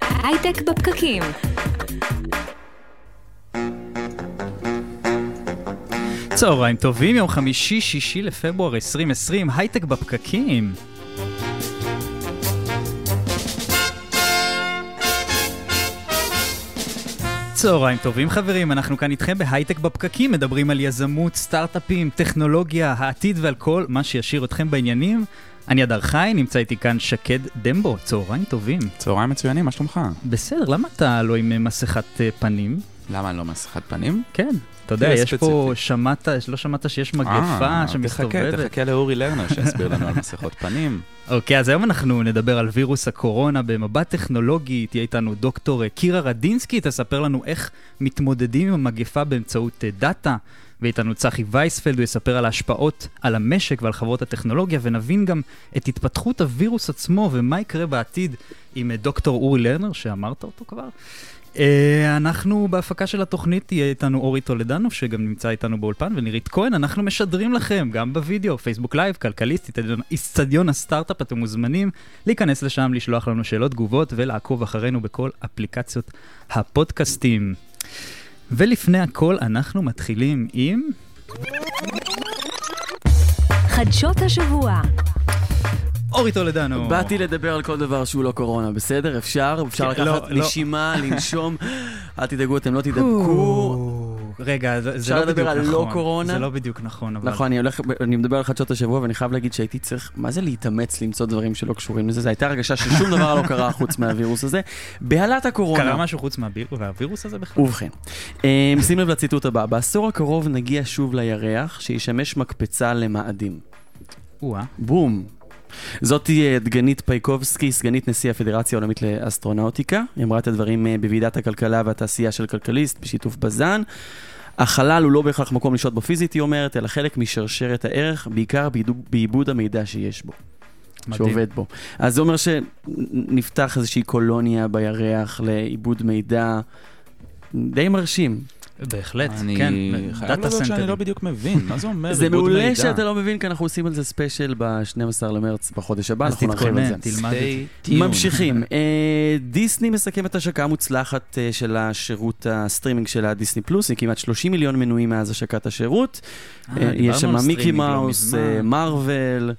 הייטק בפקקים. צהריים טובים, יום חמישי, שישי לפברואר 2020, הייטק בפקקים. צהריים טובים חברים, אנחנו כאן איתכם בהייטק בפקקים, מדברים על יזמות, סטארט-אפים, טכנולוגיה, העתיד ועל כל מה שישאיר אתכם בעניינים. אני אדר חי, נמצא איתי כאן שקד דמבו, צהריים טובים. צהריים מצוינים, מה שלומך? בסדר, למה אתה לא עם מסכת אה, פנים? למה אני לא מסכת פנים? כן. אתה יודע, יש פה. שמעת, לא שמעת שיש מגפה אה, שמסתובבת? תחכה, תחכה לאורי לרנר שיסביר לנו על מסכות פנים. אוקיי, אז היום אנחנו נדבר על וירוס הקורונה במבט טכנולוגי. תהיה איתנו דוקטור אה, קירה רדינסקי, תספר לנו איך מתמודדים עם המגפה באמצעות אה, דאטה. ואיתנו צחי וייספלד, הוא יספר על ההשפעות על המשק ועל חברות הטכנולוגיה, ונבין גם את התפתחות הווירוס עצמו ומה יקרה בעתיד עם דוקטור אורי לרנר, שאמרת אותו כבר. אה, אנחנו בהפקה של התוכנית, תהיה איתנו אורי טולדנו, שגם נמצא איתנו באולפן, ונירית כהן, אנחנו משדרים לכם, גם בווידאו, פייסבוק live, כלכליסט, איצטדיון הסטארט-אפ, אתם מוזמנים להיכנס לשם, לשלוח לנו שאלות, תגובות, ולעקוב אחרינו בכל אפליקציות הפודקאסטים. ולפני הכל, אנחנו מתחילים עם... חדשות השבוע. אורי טולדנו. באתי לדבר על כל דבר שהוא לא קורונה, בסדר? אפשר? אפשר כן, לקחת לא, לא. נשימה, לנשום. אל תדאגו, אתם לא תדבקו. רגע, זה, זה אפשר לא לדבר בדיוק על נכון. לא קורונה? זה לא בדיוק נכון, אבל... נכון, אני הולך, אני מדבר על חדשות השבוע, ואני חייב להגיד שהייתי צריך, מה זה להתאמץ למצוא דברים שלא קשורים לזה? זו הייתה הרגשה ששום דבר לא קרה חוץ מהווירוס הזה. בהלת הקורונה. קרה משהו חוץ והווירוס הזה בכלל? ובכן, אה, שים לב לציטוט הבא, בעשור הקרוב נגיע שוב לירח, שישמש מקפצה למאדים. או-אה. בום. זאתי אה, דגנית פייקובסקי, סגנית נשיא הפדרציה העולמית לאסטרונאוטיקה. היא אמרה את הדברים אה, בוועידת הכלכלה והתעשייה של כלכליסט בשיתוף בז"ן. החלל הוא לא בהכרח מקום לשהות בו פיזית, היא אומרת, אלא חלק משרשרת הערך, בעיקר בעיבוד המידע שיש בו, מדהים. שעובד בו. אז זה אומר שנפתח איזושהי קולוניה בירח לעיבוד מידע די מרשים. בהחלט, אני כן. חייב דאטה להודות שאני סנטרים. לא בדיוק מבין, מה זה אומר? זה מעולה מידע? שאתה לא מבין, כי אנחנו עושים על זה ספיישל ב-12 למרץ בחודש הבא, אנחנו נרחיב על זה. תלמד את זה. ממשיכים. אה, דיסני מסכמת השקה מוצלחת אה, של השירות הסטרימינג של הדיסני פלוס, עם כמעט 30 מיליון מנויים מאז השקת השירות. אה, יש שם מיקי לא מאוס, מזמן.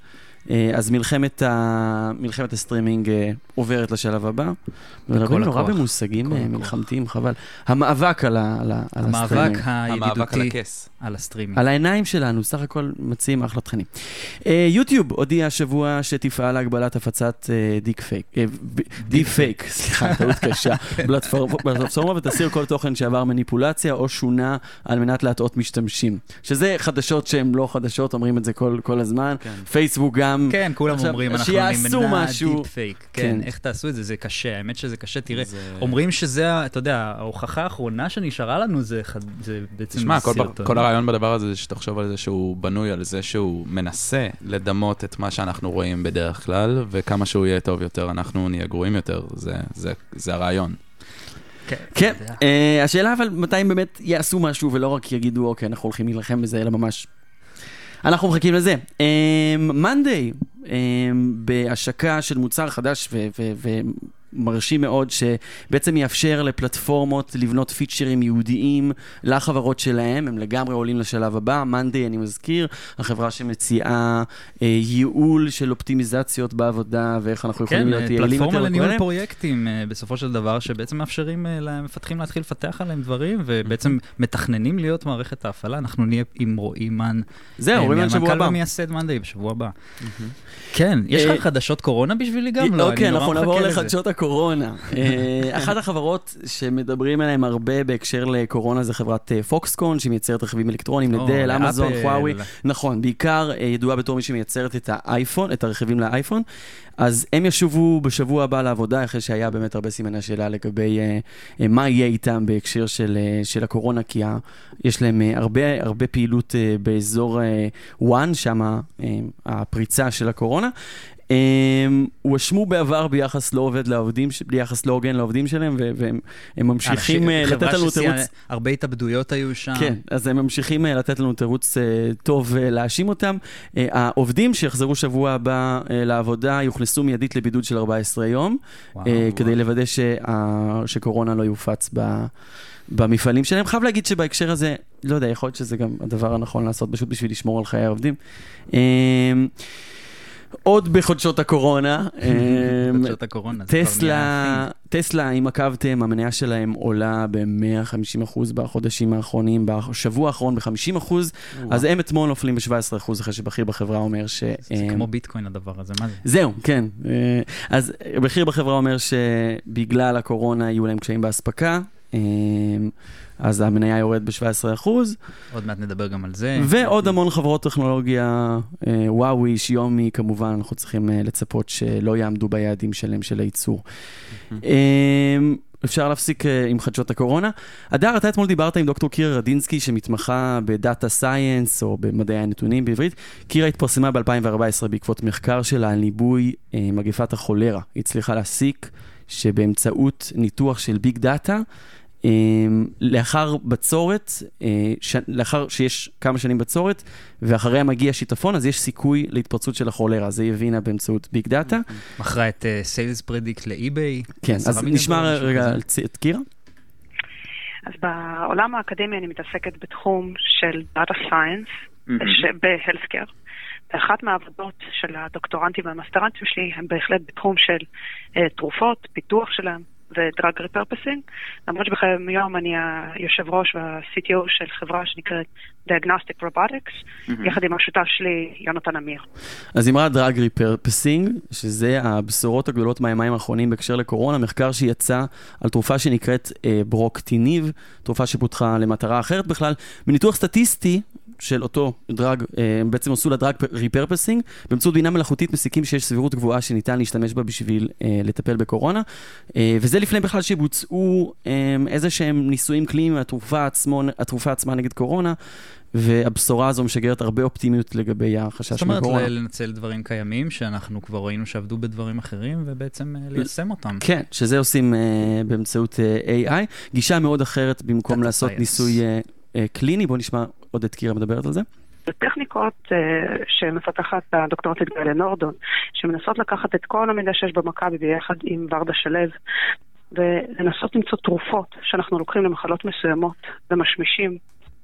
אה, אז מלחמת, ה... מלחמת הסטרימינג אה, עוברת לשלב הבא. מדברים נורא הכוח. במושגים אה. מלחמתיים, חבל. המאבק על, ה... על, ה... על המאבק הסטרימינג. המאבק על הידידותי הכס. על הסטרימינג. על העיניים שלנו, סך הכל מציעים אחלה תכנים. יוטיוב הודיע השבוע שתפעל להגבלת הפצת דיק fake, deep fake, סליחה, טעות קשה, פלטפורמה פלטפורמה ותסיר כל תוכן שעבר מניפולציה או שונה על מנת להטעות משתמשים. שזה חדשות שהן לא חדשות, אומרים את זה כל, כל הזמן. כן. פייסבוק גם. כן, כולם עכשיו, אומרים, אנחנו נמנע משהו. deep fake. כן, כן. איך תעשו את זה? זה קשה, האמת שזה קשה. תראה, זה- אומרים שזה, אתה יודע, ההוכחה האחרונה שנשארה לנו זה זה בעצם תשמע, כל. כל הרעיון בדבר הזה זה שתחשוב על זה שהוא בנוי על זה שהוא מנסה לדמות את מה שאנחנו רואים בדרך כלל, וכמה שהוא יהיה טוב יותר, אנחנו נהיה גרועים יותר, זה, זה, זה הרעיון. כן, יודע. אה, השאלה אבל מתי הם באמת יעשו משהו ולא רק יגידו, אוקיי, אנחנו הולכים להילחם בזה, אלא ממש... אנחנו מחכים לזה. מאנדיי, בהשקה של מוצר חדש ו- ו- ומרשים מאוד, שבעצם יאפשר לפלטפורמות לבנות פיצ'רים ייעודיים לחברות שלהם, הם לגמרי עולים לשלב הבא. מאנדיי, אני מזכיר, החברה שמציעה אה, ייעול של אופטימיזציות בעבודה, ואיך אנחנו יכולים כן, להיות יעילים יותר. פלטפורמה וכל לניהול. פרויקטים אה, בסופו של דבר, שבעצם מאפשרים אה, למפתחים להתחיל לפתח עליהם דברים, ובעצם מתכננים להיות מערכת ההפעלה. אנחנו נהיה עם רועי מן, זהו, רואים על שבוע מנכ"ל הבא. ומייסד מאנדיי בשבוע הבא. כן, יש לך אה, חדשות קורונה בשבילי גם? לא, אוקיי, אני נורא אנחנו נעבור מחכה לזה. לחדשות הקורונה. אה, אחת החברות שמדברים עליהן הרבה בהקשר לקורונה זה חברת אה, פוקסקון, שמייצרת רכיבים אלקטרוניים או, לדל, אמזון. חוואוי. נכון, בעיקר אה, ידועה בתור מי שמייצרת את האייפון, את הרכיבים לאייפון. אז הם ישובו בשבוע הבא לעבודה, אחרי שהיה באמת הרבה סימני שאלה לגבי אה, אה, מה יהיה איתם בהקשר של, אה, של הקורונה, כי ה, יש להם אה, הרבה, הרבה פעילות אה, באזור אה, וואן, שם אה, הפריצה של הקורונה. הם הואשמו בעבר ביחס לא עובד לעובדים, ביחס לא הוגן לעובדים שלהם, והם הם ממשיכים אה, לתת לנו תירוץ. הרבה התאבדויות היו שם. כן, אז הם ממשיכים אה, לתת לנו תירוץ אה, טוב אה, להאשים אותם. אה, העובדים שיחזרו שבוע הבא אה, לעבודה יוכנסו מיידית לבידוד של 14 יום, וואו, אה, וואו. כדי לוודא שה- שקורונה לא יופץ ב... במפעלים שלהם. חייב להגיד שבהקשר הזה, לא יודע, יכול להיות שזה גם הדבר הנכון לעשות, פשוט בשביל לשמור על חיי העובדים. עוד בחודשות הקורונה, אה, חדשות הקורונה. זה כבר נהיה טסלה, אם עקבתם, המניה שלהם עולה ב-150% בחודשים האחרונים, בשבוע האחרון ב-50%, אז הם אתמול נופלים ב-17% אחרי שבכיר בחברה אומר ש... זה אה, כמו ביטקוין הדבר הזה, מה זה? זהו, כן. אה, אז בכיר בחברה אומר שבגלל הקורונה יהיו להם קשיים באספקה, אה, אז המניה יורד ב-17%, עוד מעט נדבר גם על זה. ועוד המון חברות טכנולוגיה, אה, וואוי, שיומי, כמובן, אנחנו צריכים אה, לצפות שלא יעמדו ביעדים שלהם של הייצור. אה, אפשר להפסיק אה, עם חדשות הקורונה. אדר, אתה אתמול דיברת עם דוקטור קירה רדינסקי, שמתמחה ב data science, או במדעי הנתונים בעברית. קירה התפרסמה ב-2014 בעקבות מחקר שלה על ניבוי מגפת החולרה. היא הצליחה להסיק שבאמצעות ניתוח של big data, לאחר בצורת, אה, ש... לאחר שיש כמה שנים בצורת, ואחריה מגיע שיטפון, אז יש סיכוי להתפרצות של החולרה. זה היא הבינה באמצעות big data. מכרה את SalesPredict ל-eBay. כן, אז נשמע רגע את קירה. אז בעולם האקדמי אני מתעסקת בתחום של Data Science ב healthcare. ואחת מהעבודות של הדוקטורנטים והמסטרנטים שלי הם בהחלט בתחום של אה, תרופות, פיתוח שלהם ו drug repurposing. למרות שבכיום אני היושב ראש וה-CTO של חברה שנקראת Diagnostic Robotics, יחד עם השותף שלי, יונתן אמיר. אז אמרה drug repurposing, שזה הבשורות הגדולות מהימים האחרונים בהקשר לקורונה, מחקר שיצא על תרופה שנקראת אה, ברוקטיניב, תרופה שפותחה למטרה אחרת בכלל, מניתוח סטטיסטי של אותו דרג, אה, הם בעצם עשו לה דרג ריפרפסינג, באמצעות בינה מלאכותית מסיקים שיש סבירות גבוהה שניתן להשתמש בה בשביל אה, לטפל בקורונה, אה, וזה לפני בכלל שבוצעו איזה שהם ניסויים קליניים על התרופה, עצמו, התרופה עצמה נגד קורונה. והבשורה הזו משגרת הרבה אופטימיות לגבי החשש זאת אומרת, מקורונה. לנצל דברים קיימים שאנחנו כבר ראינו שעבדו בדברים אחרים, ובעצם ליישם אותם. כן, שזה עושים uh, באמצעות uh, AI. גישה מאוד אחרת במקום לעשות science. ניסוי uh, uh, קליני. בואו נשמע עוד את קירה מדברת על זה. זה טכניקות אה, שמפתחת הדוקטורטית גאלה נורדון, שמנסות לקחת את כל המידע שיש במכבי ביחד עם ורדה שלו, ולנסות למצוא תרופות שאנחנו לוקחים למחלות מסוימות ומשמישים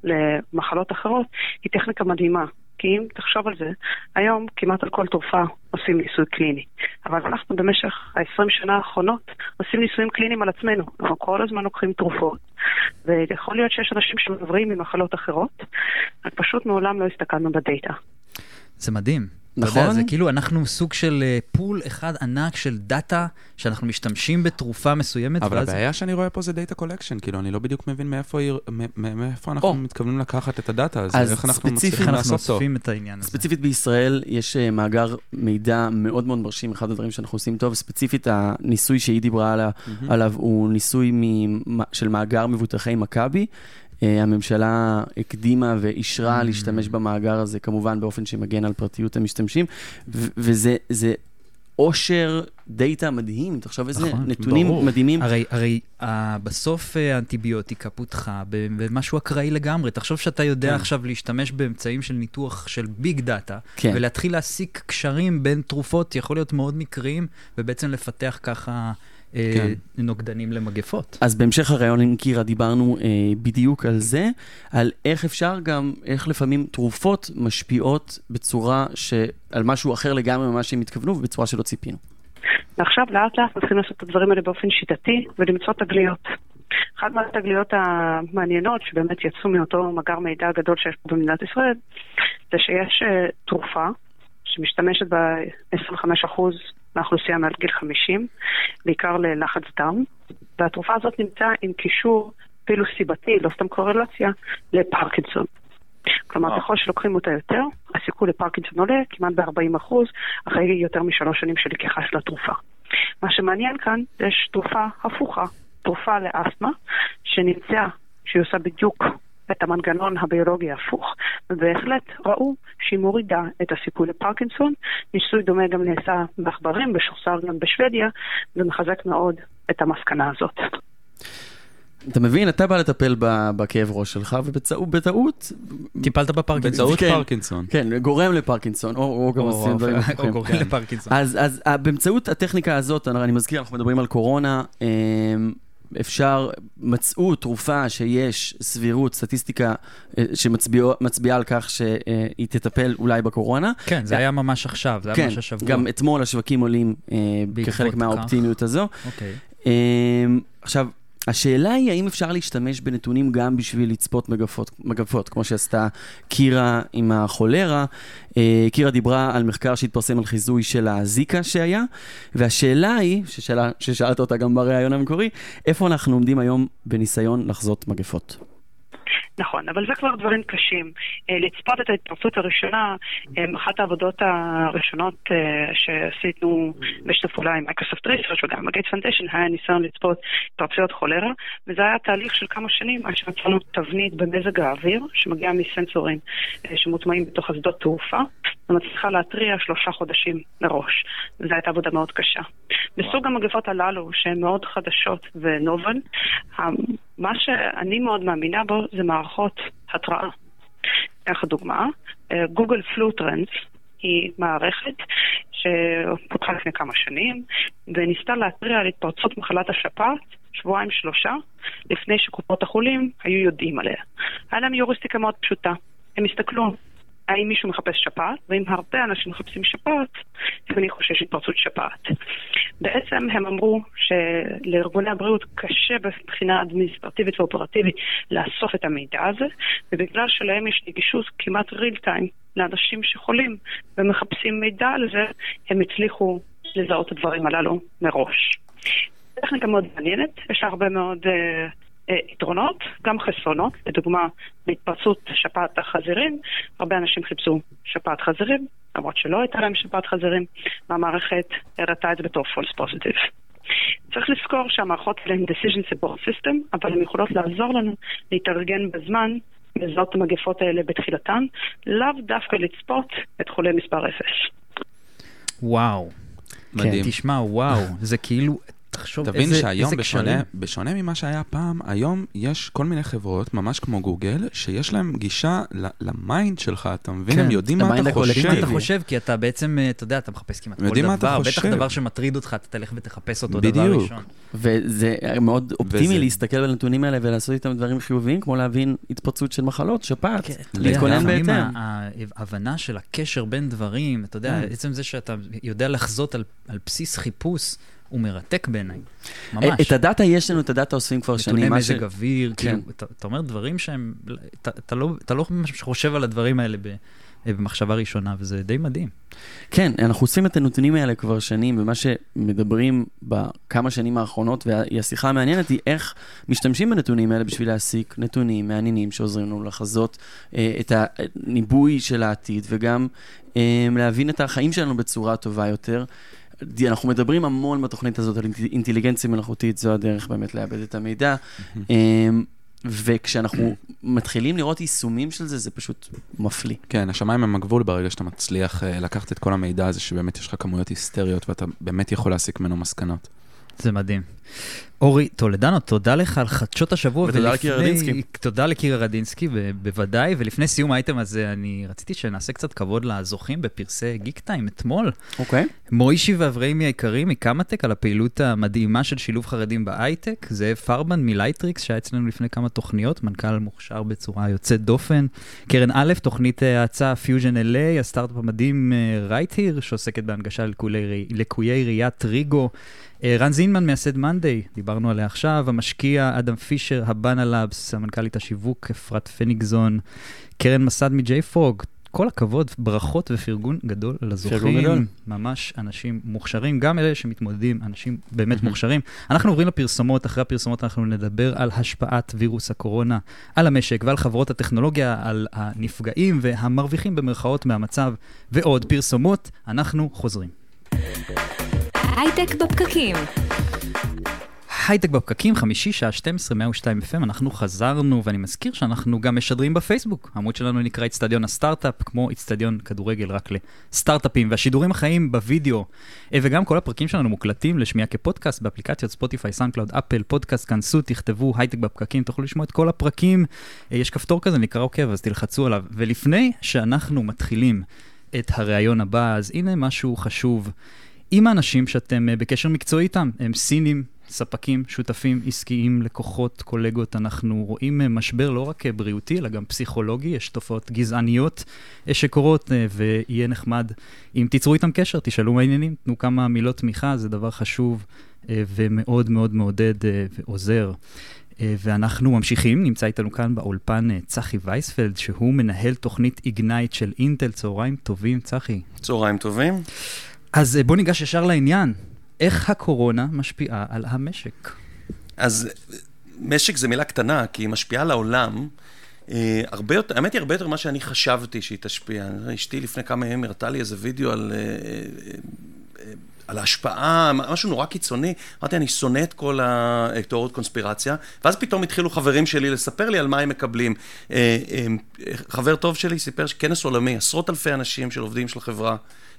למחלות אחרות, היא טכניקה מדהימה. כי אם תחשוב על זה, היום כמעט על כל תרופה עושים ניסוי קליני. אבל אנחנו במשך ה-20 שנה האחרונות עושים ניסויים קליניים על עצמנו. אנחנו כל הזמן לוקחים תרופות, ויכול להיות שיש אנשים שמדברים ממחלות אחרות, רק פשוט מעולם לא הסתכלנו ב data. זה מדהים. אתה נכון. יודע, זה כאילו אנחנו סוג של אה, pool אחד ענק של data, שאנחנו משתמשים בתרופה מסוימת, אבל ואז... הבעיה שאני רואה פה זה data collection, כאילו, אני לא בדיוק מבין מאיפה היא- מאיפה אנחנו או. מתכוונים לקחת את ה data הזה, אז איך אנחנו מצליחים אנחנו לעשות אותו. את העניין הזה. ספציפית בישראל יש אה, מאגר מידע מאוד מאוד מרשים, אחד הדברים שאנחנו עושים טוב. ספציפית הניסוי שהיא דיברה עליה, עליו הוא ניסוי ממ- של מאגר מבוטחי מכבי. אה, הממשלה הקדימה ואישרה להשתמש במאגר הזה, כמובן באופן שמגן על פרטיות המשתמשים, וזה זה עושר data מדהים, תחשוב איזה נכון, נתונים ברור. מדהימים. הרי, הרי uh, בסוף אה, האנטיביוטיקה פותחה במשהו אקראי לגמרי. תחשוב שאתה יודע כן. עכשיו להשתמש באמצעים של ניתוח של big data, כן. ולהתחיל להסיק קשרים בין תרופות, יכול להיות מאוד מקריים, ובעצם לפתח ככה כן. נוגדנים למגפות. אז בהמשך הראיון עם קירה דיברנו אה, בדיוק על זה, על איך אפשר גם, איך לפעמים תרופות משפיעות בצורה ש... על משהו אחר לגמרי ממה שהם התכוונו ובצורה שלא ציפינו. ועכשיו לאט לאט מתחילים לעשות את הדברים האלה באופן שיטתי ולמצוא תגליות. אחת מהתגליות המעניינות שבאמת יצאו מאותו מאגר מידע גדול שיש פה במדינת ישראל, זה שיש אה, תרופה שמשתמשת ב-25% מהאוכלוסייה מעל גיל 50, בעיקר ללחץ דם, והתרופה הזאת נמצאה עם קישור אפילו סיבתי, לא סתם קורלציה, לפרקינסון. כלומר, ככל שלוקחים אותה יותר, הסיכוי לפרקינסון עולה כמעט ב-40% אחרי יותר משלוש שנים של לקיחה של התרופה. מה שמעניין כאן, יש תרופה הפוכה, תרופה לאסתמה, שנמצאה שהיא עושה בדיוק את המנגנון הביולוגי ההפוך, ובהחלט ראו שהיא מורידה את הסיכוי לפרקינסון. ניסוי דומה גם נעשה בעכברים, בשוחזר גם בשוודיה, ומחזק מאוד את המסקנה הזאת. אתה מבין, אתה בא לטפל ב- בכאב ראש שלך, ובטעות... טיפלת בפרקינסון. באמצעות כן. פרקינסון. כן, גורם לפרקינסון, או, או גם או- עושים דברים או הפוכים. גורם כן. לפרקינסון. אז, אז אה, באמצעות הטכניקה הזאת, אני מזכיר, אנחנו מדברים על קורונה, אה, אפשר, מצאו תרופה שיש סבירות, סטטיסטיקה אה, שמצביעה מצביעה על כך שהיא תטפל אולי בקורונה. כן, זה היה ממש עכשיו, זה היה כן, ממש השבוע. גם אתמול השווקים עולים אה, כחלק כך. מהאופטימיות הזו. אוקיי. אה, עכשיו, השאלה היא האם אפשר להשתמש בנתונים גם בשביל לצפות מגפות, מגפות כמו שעשתה קירה עם החולרה. אה, קירה דיברה על מחקר שהתפרסם על חיזוי של הזיקה שהיה, והשאלה היא, ששאלת אותה גם בריאיון המקורי, איפה אנחנו עומדים היום בניסיון לחזות מגפות? נכון, אבל זה כבר דברים קשים. אה, לצפות את ההתפרצות הראשונה, אה, אחת העבודות הראשונות אה, שעשינו בשיתוף פעולה עם Microsoft Research וגם ב Gates Foundation היה ניסיון לצפות התפרצויות חולרה, וזה היה תהליך של כמה שנים עד שמצאנו תבנית במזג האוויר שמגיעה מסנסורים שמוטמעים בתוך אסדות תעופה, ומצליחה להתריע שלושה חודשים מראש. וזו הייתה עבודה מאוד קשה. בסוג המגפות הללו, שהן מאוד חדשות ונובן, מה שאני מאוד מאמינה בו זה מערכות התראה. אתן לך דוגמה, גוגל פלו טרנדס היא מערכת שפותחה לפני כמה שנים וניסתה להתריע על התפרצות מחלת השפעת שבועיים שלושה לפני שקופות החולים היו יודעים עליה. היה להם יוריסטיקה מאוד פשוטה. הם הסתכלו האם מישהו מחפש שפעת, ואם הרבה אנשים מחפשים שפעת, אני חושש התפרצות שפעת. בעצם הם אמרו שלארגוני הבריאות קשה מבחינה אדמיניסטרטיבית ואופרטיבית לאסוף את המידע הזה, ובגלל שלהם יש נגישות כמעט ריל טיים לאנשים שחולים ומחפשים מידע על זה, הם הצליחו לזהות את הדברים הללו מראש. טכניקה מאוד מעניינת, יש לה הרבה מאוד... אה, יתרונות, גם חסרונות, לדוגמה בהתפרצות שפעת החזירים, הרבה אנשים חיפשו שפעת חזירים, למרות שלא הייתה להם שפעת חזירים, והמערכת הראתה את זה בתור false positive. צריך לזכור שהמערכות האלה הן decision support system, אבל הן יכולות לעזור לנו להתארגן בזמן, לזהות את המגפות האלה בתחילתן, לאו דווקא לצפות את חולה מספר 0. וואו. מדהים. תשמע, וואו, זה כאילו, תחשוב תבין איזה שהיום, איזה בשונה, קשרים. בשונה ממה שהיה פעם, היום יש כל מיני חברות, ממש כמו גוגל, שיש להם גישה ל mind שלך, אתה מבין? כן, הם יודעים מה אתה. חושב. מה אתה חושב? כי אתה בעצם, אה, אתה יודע, אתה מחפש כמעט כל מה אתה דבר, בטח חושב. דבר שמטריד אותך, אתה תלך ותחפש אותו דבר בדיוק. ראשון. וזה מאוד אופטימי וזה- להסתכל על הנתונים האלה ולעשות איתם דברים חיוביים, כמו להבין התפרצות של מחלות, שפעת, כן, להתכונן בהתאם. ההבנה של הקשר בין דברים, אתה יודע, כן. עצם זה שאתה יודע לחזות על, על בסיס חיפוש, הוא מרתק בעיניי. אה, ממש. את הדאטה יש לנו, את הדאטה אוספים כבר שנים. נתוני מזג אוויר, כן. כאילו, אתה, אתה אומר דברים שהם, אתה, אתה, לא, אתה לא ממש חושב על הדברים האלה ב, במחשבה ראשונה, וזה די מדהים. כן, אנחנו אוספים את הנתונים האלה כבר שנים, ומה שמדברים בכמה שנים האחרונות, והשיחה המעניינת היא איך משתמשים בנתונים האלה בשביל להסיק נתונים מעניינים שעוזרים לנו לחזות אה, את הניבוי של העתיד, וגם אה, להבין את החיים שלנו בצורה טובה יותר. אנחנו מדברים המון בתוכנית הזאת על אינט- אינטליגנציה מלאכותית, זו הדרך באמת לאבד את המידע. אה, וכשאנחנו מתחילים לראות יישומים של זה, זה פשוט מפליא. כן, השמיים הם הגבול ברגע שאתה מצליח אה, לקחת את כל המידע הזה, שבאמת יש לך כמויות היסטריות, ואתה באמת יכול להסיק ממנו מסקנות. זה מדהים. אורי טולדנו, תודה לך על חדשות השבוע. ותודה ולפני- לקירה רדינסקי. תודה לקירה רדינסקי, ב- בוודאי. ולפני סיום האייטם הזה, אני רציתי שנעשה קצת כבוד לזוכים בפרסי Geektime אתמול. אוקיי? מוישי ואברהימי היקרים מ KamaTech על הפעילות המדהימה של שילוב חרדים בהייטק. זאב פרבן מ Lightricks, שהיה אצלנו לפני כמה תוכניות, מנכ"ל מוכשר בצורה יוצאת דופן. קרן א', תוכנית אה, ההאצה Fusion LA, הסטארט-אפ המדהים RightHear, שעוסקת בהנגשה לקולי ראי- לקויי ראייה, Trigo. אה, רן זינמן מייסד monday, דיברנו עליה עכשיו, המשקיע אדם פישר, Habana Labs, סמנכ"לית השיווק אפרת פניגזון, קרן מסד מ JFrog, כל הכבוד, ברכות ופרגון גדול פרגון לזוכים. גדול. ממש אנשים מוכשרים, גם אלה שמתמודדים, אנשים באמת מוכשרים. אנחנו עוברים לפרסומות, אחרי הפרסומות אנחנו נדבר על השפעת וירוס הקורונה על המשק ועל חברות הטכנולוגיה, על הנפגעים והמרוויחים במרכאות מהמצב, ועוד פרסומות, אנחנו חוזרים. הייטק בפקקים. הייטק בפקקים, חמישי, שעה 12, 102 FM, אנחנו חזרנו, ואני מזכיר שאנחנו גם משדרים בפייסבוק. העמוד שלנו נקרא אצטדיון הסטארט-אפ, כמו אצטדיון כדורגל רק לסטארט-אפים, והשידורים החיים בווידאו, אה, וגם כל הפרקים שלנו מוקלטים לשמיעה כפודקאסט באפליקציות ספוטיפיי, סאונדקלאוד, אפל, פודקאסט, כנסו, תכתבו הייטק בפקקים, תוכלו לשמוע את כל הפרקים. אה, יש כפתור כזה, נקרא עוקב, אז תלחצו עליו. ולפני שאנחנו מתחילים את הראיון הבא, אז הנה משהו חשוב. עם האנשים שאתם אה, בקשר מקצועי איתם, הם סינים, ספקים, שותפים, עסקיים, לקוחות, קולגות, אנחנו רואים אה, משבר לא רק אה, בריאותי, אלא גם פסיכולוגי, יש תופעות גזעניות שקורות, ויהיה נחמד אם תיצרו איתם קשר, תשאלו מה העניינים, תנו כמה מילות תמיכה, זה דבר חשוב ומאוד מאוד מעודד ועוזר. ואנחנו ממשיכים, נמצא איתנו כאן באולפן צחי וייספלד, שהוא מנהל תוכנית איגנייט של אינטל. צהריים טובים, צחי. צהריים טובים. אז אה, בוא ניגש ישר לעניין. איך הקורונה משפיעה על המשק? אז משק זה מילה קטנה, כי היא משפיעה על העולם. אה, הרבה יותר, האמת היא הרבה יותר ממה שאני חשבתי שהיא תשפיע. אשתי לפני כמה ימים הראתה לי איזה וידאו על, אה, על ההשפעה, משהו נורא קיצוני. אמרתי, אני שונא את כל התיאוריות קונספירציה, ואז פתאום התחילו חברים שלי לספר לי על מה הם מקבלים. חבר טוב שלי סיפר שכנס עולמי, עשרות אלפי אנשים של עובדים של החברה.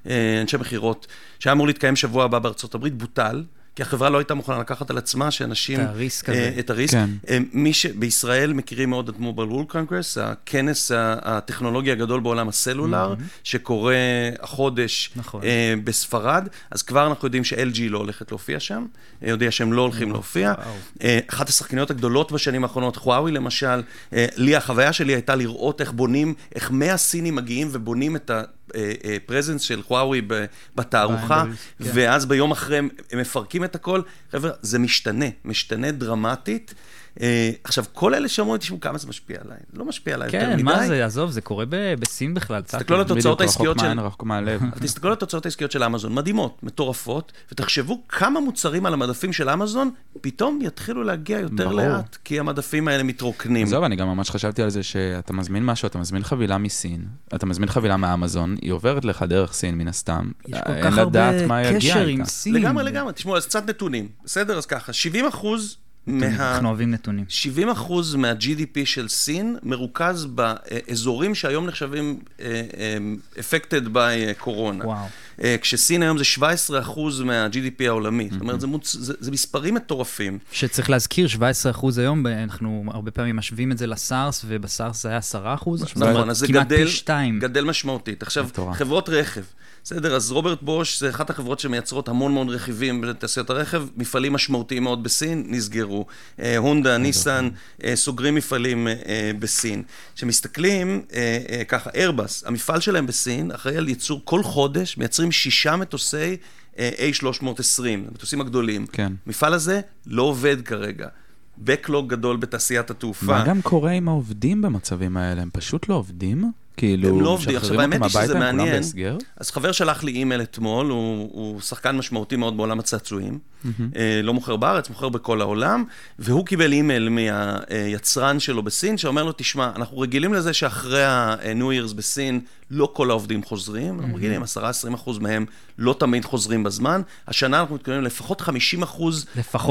אה, אנשי מכירות, שהיה אמור להתקיים שבוע הבא בארצות הברית, בוטל. כי החברה לא הייתה מוכנה לקחת על עצמה שאנשים... את הריסק הזה. את הריסק. כן. אה, מי שבישראל מכירים מאוד את מובייל וול קונגרס, הכנס הטכנולוגי הגדול בעולם הסלולר, mm-hmm. שקורה החודש נכון. אה, בספרד, אז כבר אנחנו יודעים ש-LG לא הולכת להופיע שם, הודיע שהם לא הולכים להופיע. אה, אחת השחקניות הגדולות בשנים האחרונות, חוואוי למשל, אה, לי, החוויה שלי הייתה לראות איך בונים, איך 100 סינים מגיעים ובונים את ה... פרזנס של חוואוי בתערוכה, כן. ואז ביום אחרי הם מפרקים את הכל. חבר'ה, זה משתנה, משתנה דרמטית. אה, עכשיו, כל אלה שאומרים, תשמעו, כמה זה משפיע עליי? לא משפיע עליי יותר מדי. כן, מה זה, עזוב, זה קורה בסין בכלל. תסתכלו על התוצאות העסקיות של... תסתכלו על התוצאות העסקיות של אמזון, מדהימות, מטורפות, ותחשבו כמה מוצרים על המדפים של אמזון פתאום יתחילו להגיע יותר לאט, כי המדפים האלה מתרוקנים. עזוב, אני גם ממש חשבתי על זה שאתה מזמין משהו, אתה מזמין חבילה מסין, אתה מזמין חבילה מאמזון, היא עוברת לך דרך סין מן הסתם. יש כל כך הרבה קשר עם סין. לגמרי, לגמרי. תשמעו, אז קצת נתונים. בסדר? אז ככה, 70 אחוז מה... אנחנו אוהבים נתונים. 70 אחוז מה-GDP של סין מרוכז באזורים שהיום נחשבים אה, אה, affected by קורונה. וואו. אה, כשסין היום זה 17 אחוז מה-GDP העולמי. זאת אומרת, זה, מוצ... זה, זה מספרים מטורפים. שצריך להזכיר, 17 אחוז היום, אנחנו הרבה פעמים משווים את זה לסארס, ובסארס זה היה 10 אחוז. נכון, אז זה גדל, גדל משמעותית. עכשיו, חברות רכב. בסדר, אז רוברט בוש זה אחת החברות שמייצרות המון המון רכיבים בתעשיית הרכב, מפעלים משמעותיים מאוד בסין נסגרו. אה, הונדה, ניסן, אה, סוגרים מפעלים אה, בסין. כשמסתכלים, ככה, איירבס, המפעל שלהם בסין, אחראי על ייצור כל חודש, מייצרים שישה מטוסי A320, המטוסים הגדולים. כן. המפעל הזה לא עובד כרגע. Backlog גדול בתעשיית התעופה. מה גם קורה עם העובדים במצבים האלה? הם פשוט לא עובדים? כאילו, הם לא עובדים. עכשיו, האמת היא שזה מעניין. אז חבר שלח לי אימייל אתמול, הוא, הוא שחקן משמעותי מאוד בעולם הצעצועים. Mm-hmm. אה, לא מוכר בארץ, מוכר בכל העולם, והוא קיבל אימייל מהיצרן שלו בסין, שאומר לו, תשמע, אנחנו רגילים לזה שאחרי ה-New Year's בסין, לא כל העובדים חוזרים, אנחנו רגילים, 10-20 אחוז מהם לא תמיד חוזרים בזמן. השנה אנחנו מתכוונים לפחות 50 אחוז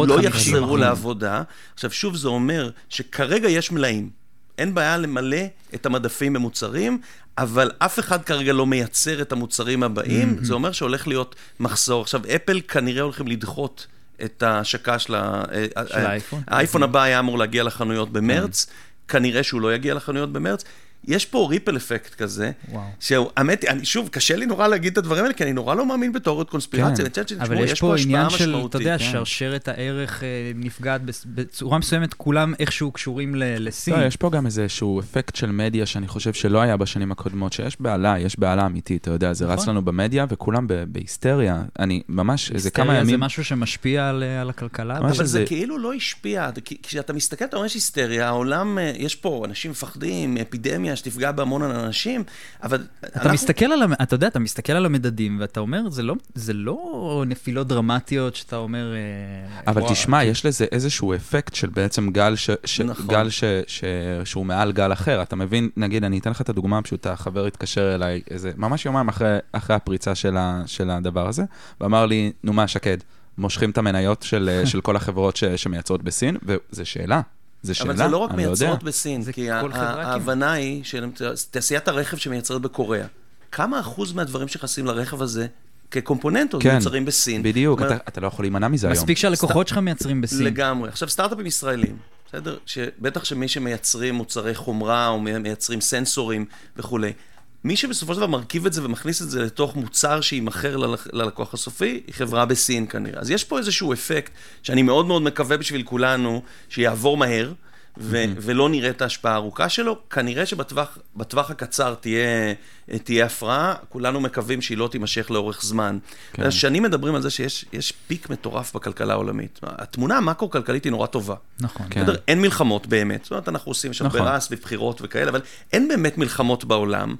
לא יחזרו לעבודה. עכשיו, שוב, זה אומר שכרגע יש מלאים. אין בעיה למלא את המדפים במוצרים, אבל אף אחד כרגע לא מייצר את המוצרים הבאים, mm-hmm. זה אומר שהולך להיות מחסור. עכשיו, אפל כנראה הולכים לדחות את ההשקה של, ה... של האייפון. האייפון הבא היה אמור להגיע לחנויות במרץ, כנראה שהוא לא יגיע לחנויות במרץ. יש פה ריפל אפקט כזה, שהוא, האמת, אני, שוב, קשה לי נורא להגיד את הדברים האלה, כי אני נורא לא מאמין בתיאוריות קונספירציה. כן, אבל יש פה עניין של, אתה יודע, כן. שרשרת הערך אה, נפגעת בצורה מסוימת, כולם איכשהו קשורים לסין. לא, יש פה גם איזשהו אפקט של מדיה שאני חושב שלא היה בשנים הקודמות, שיש בהלה, יש בהלה אמיתית, אתה יודע, זה רץ נכון. לנו במדיה וכולם בהיסטריה. אני ממש, איזה כמה ימים... היסטריה זה משהו שמשפיע על, על הכלכלה? אבל זה כאילו לא השפיע. כשאתה מסתכל, אתה אומר שיש היסטריה, העולם, אה, יש פה אנשים מפחדים, אפידמיה, פנדמיה שתפגע בהמון אנשים, אבל... אתה אנחנו... מסתכל על, אתה יודע, אתה מסתכל על המדדים, ואתה אומר, זה לא, זה לא נפילות דרמטיות שאתה אומר... אה, אבל וואו, תשמע, כי... יש לזה איזשהו אפקט של בעצם גל, ש, ש, נכון. גל ש, ש, שהוא מעל גל אחר. אתה מבין, נגיד, אני אתן לך את הדוגמה הפשוטה, חבר התקשר אליי איזה, ממש יומיים אחרי, אחרי הפריצה של, ה, של הדבר הזה, ואמר לי, נו מה, שקד. מושכים את המניות של, אה, של כל החברות ש, שמייצרות בסין, וזו שאלה. זו שאלה, אבל זה לא רק אני לא יודע. מייצרות בסין, זה כי. ההבנה היא של תעשיית הרכב שמייצרת בקוריאה. כמה אחוז מהדברים שנכנסים לרכב הזה כקומפוננטות כן, מיוצרים בסין? בדיוק, זאת אומרת, אתה, אתה לא יכול להימנע מזה היום. מספיק שהלקוחות שלך מייצרים בסין. לגמרי. עכשיו, סטארט-אפים ישראלים, בסדר? שבטח שמי שמייצרים מוצרי חומרה או מייצרים סנסורים וכולי, מי שבסופו של דבר מרכיב את זה ומכניס את זה לתוך מוצר שיימכר ללק- ללקוח הסופי, היא חברה בסין כנראה. אז יש פה איזשהו אפקט שאני מאוד מאוד מקווה בשביל כולנו שיעבור מהר. ו- ולא נראה את ההשפעה הארוכה שלו, כנראה שבטווח בטווח הקצר תהיה, תהיה הפרעה, כולנו מקווים שהיא לא תימשך לאורך זמן. כן. שנים מדברים על זה שיש יש פיק מטורף בכלכלה העולמית. התמונה המקרו-כלכלית היא נורא טובה. נכון. כן. בסדר? אין מלחמות באמת. זאת אומרת, אנחנו עושים, יש הרבה נכון. רעש ובחירות וכאלה, אבל אין באמת מלחמות בעולם.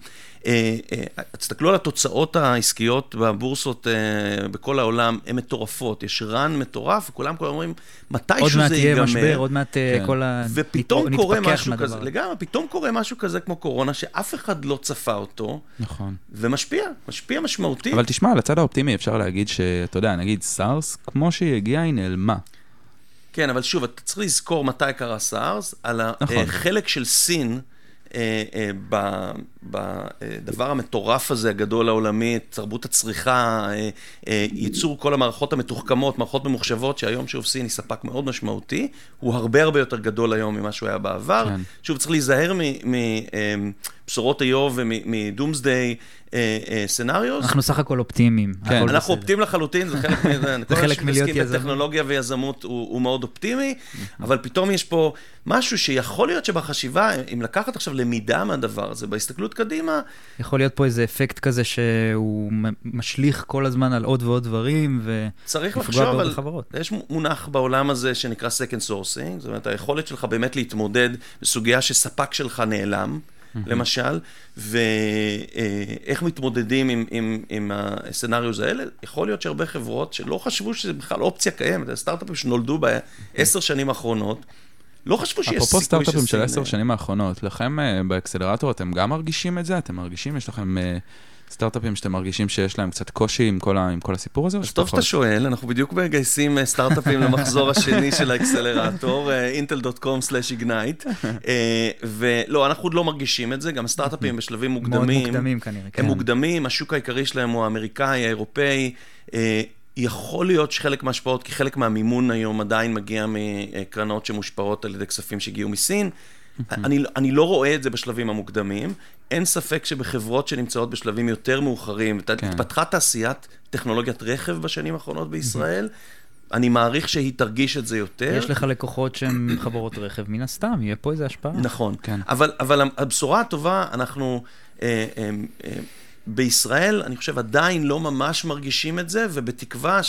אה, אה, תסתכלו על התוצאות העסקיות בבורסות אה, בכל העולם, הן מטורפות. יש run מטורף, וכולם הזמן אומרים, עוד מתישהו מעט זה יהיה ייגמר. משבר, עוד מעט כן. כל ה... ופתאום קורה משהו כזה. לגמרי, פתאום קורה משהו כזה כמו קורונה, שאף אחד לא צפה אותו, נכון. ומשפיע, משפיע משמעותית. אבל תשמע, על הצד האופטימי אפשר להגיד שאתה יודע, נגיד סארס, כמו שהיא הגיעה, היא נעלמה. כן, אבל שוב, אתה צריך לזכור מתי קרה סארס, על נכון. החלק של סין בדבר המטורף הזה, הגדול העולמי, תרבות הצריכה, אה, אה, ייצור כל המערכות המתוחכמות, מערכות ממוחשבות, שהיום שוב סין היא ספק מאוד משמעותי, הוא הרבה הרבה יותר גדול היום ממה שהוא היה בעבר. כן. שוב, צריך להיזהר מבשורות איוב ומדומסדיי סנאריוס. אנחנו סך הכל אופטימיים. כן. אנחנו בסדר. אופטימיים לחלוטין, זה חלק מזה. כל מלהיות שמתעסקים. בטכנולוגיה ויזמות הוא, הוא מאוד אופטימי, אבל פתאום יש פה משהו שיכול להיות שבחשיבה, אם לקחת עכשיו למידה מהדבר הזה, בהסתכלות קדימה, יכול להיות פה איזה אפקט כזה שהוא משליך כל הזמן על עוד ועוד דברים, ו... צריך לפגוע לחשוב בעוד על... חברות. יש מונח בעולם הזה שנקרא second sourcing, זאת אומרת, היכולת שלך באמת להתמודד בסוגיה שספק שלך נעלם, למשל, ואיך מתמודדים עם, עם, עם הסצנריוז האלה. יכול להיות שהרבה חברות שלא חשבו שזה בכלל אופציה קיימת, זה סטארט-אפים שנולדו בעשר שנים האחרונות, לא חשבו שיש אפרופו סיכוי סטארט-אפים של שסין- עשר שנים האחרונות, לכם אה, באקסלרטור אתם גם מרגישים את זה? אתם מרגישים, יש לכם אה, סטארט-אפים שאתם מרגישים שיש להם קצת קושי עם כל ה- עם כל הסיפור הזה? אז טוב? שאתה שואל, אנחנו בדיוק מגייסים אה, סטארט-אפים למחזור השני של האקסלרטור, אה, intel.com/ignite, אה, ולא, אנחנו עוד לא מרגישים את זה, גם סטארט-אפים בשלבים מאוד מוקדמים. מוקדמים כנראה. כן. הם מוקדמים, השוק העיקרי שלהם הוא האמריקאי, האירופאי. יכול להיות שחלק מההשפעות, כי חלק מהמימון היום עדיין מגיע מקרנות שמושפעות על ידי כספים שהגיעו מסין. אני, אני לא רואה את זה בשלבים המוקדמים. אין ספק שבחברות שנמצאות בשלבים יותר מאוחרים, כן. התפתחה תעשיית טכנולוגיית רכב בשנים האחרונות בישראל, אני מעריך שהיא תרגיש את זה יותר. יש לך לקוחות שהן חברות רכב, מן הסתם, יהיה פה איזה השפעה. נכון, כן. אבל, אבל הבשורה הטובה, אנחנו אה, אה, אה, בישראל, אני חושב, עדיין לא ממש מרגישים את זה, ובתקווה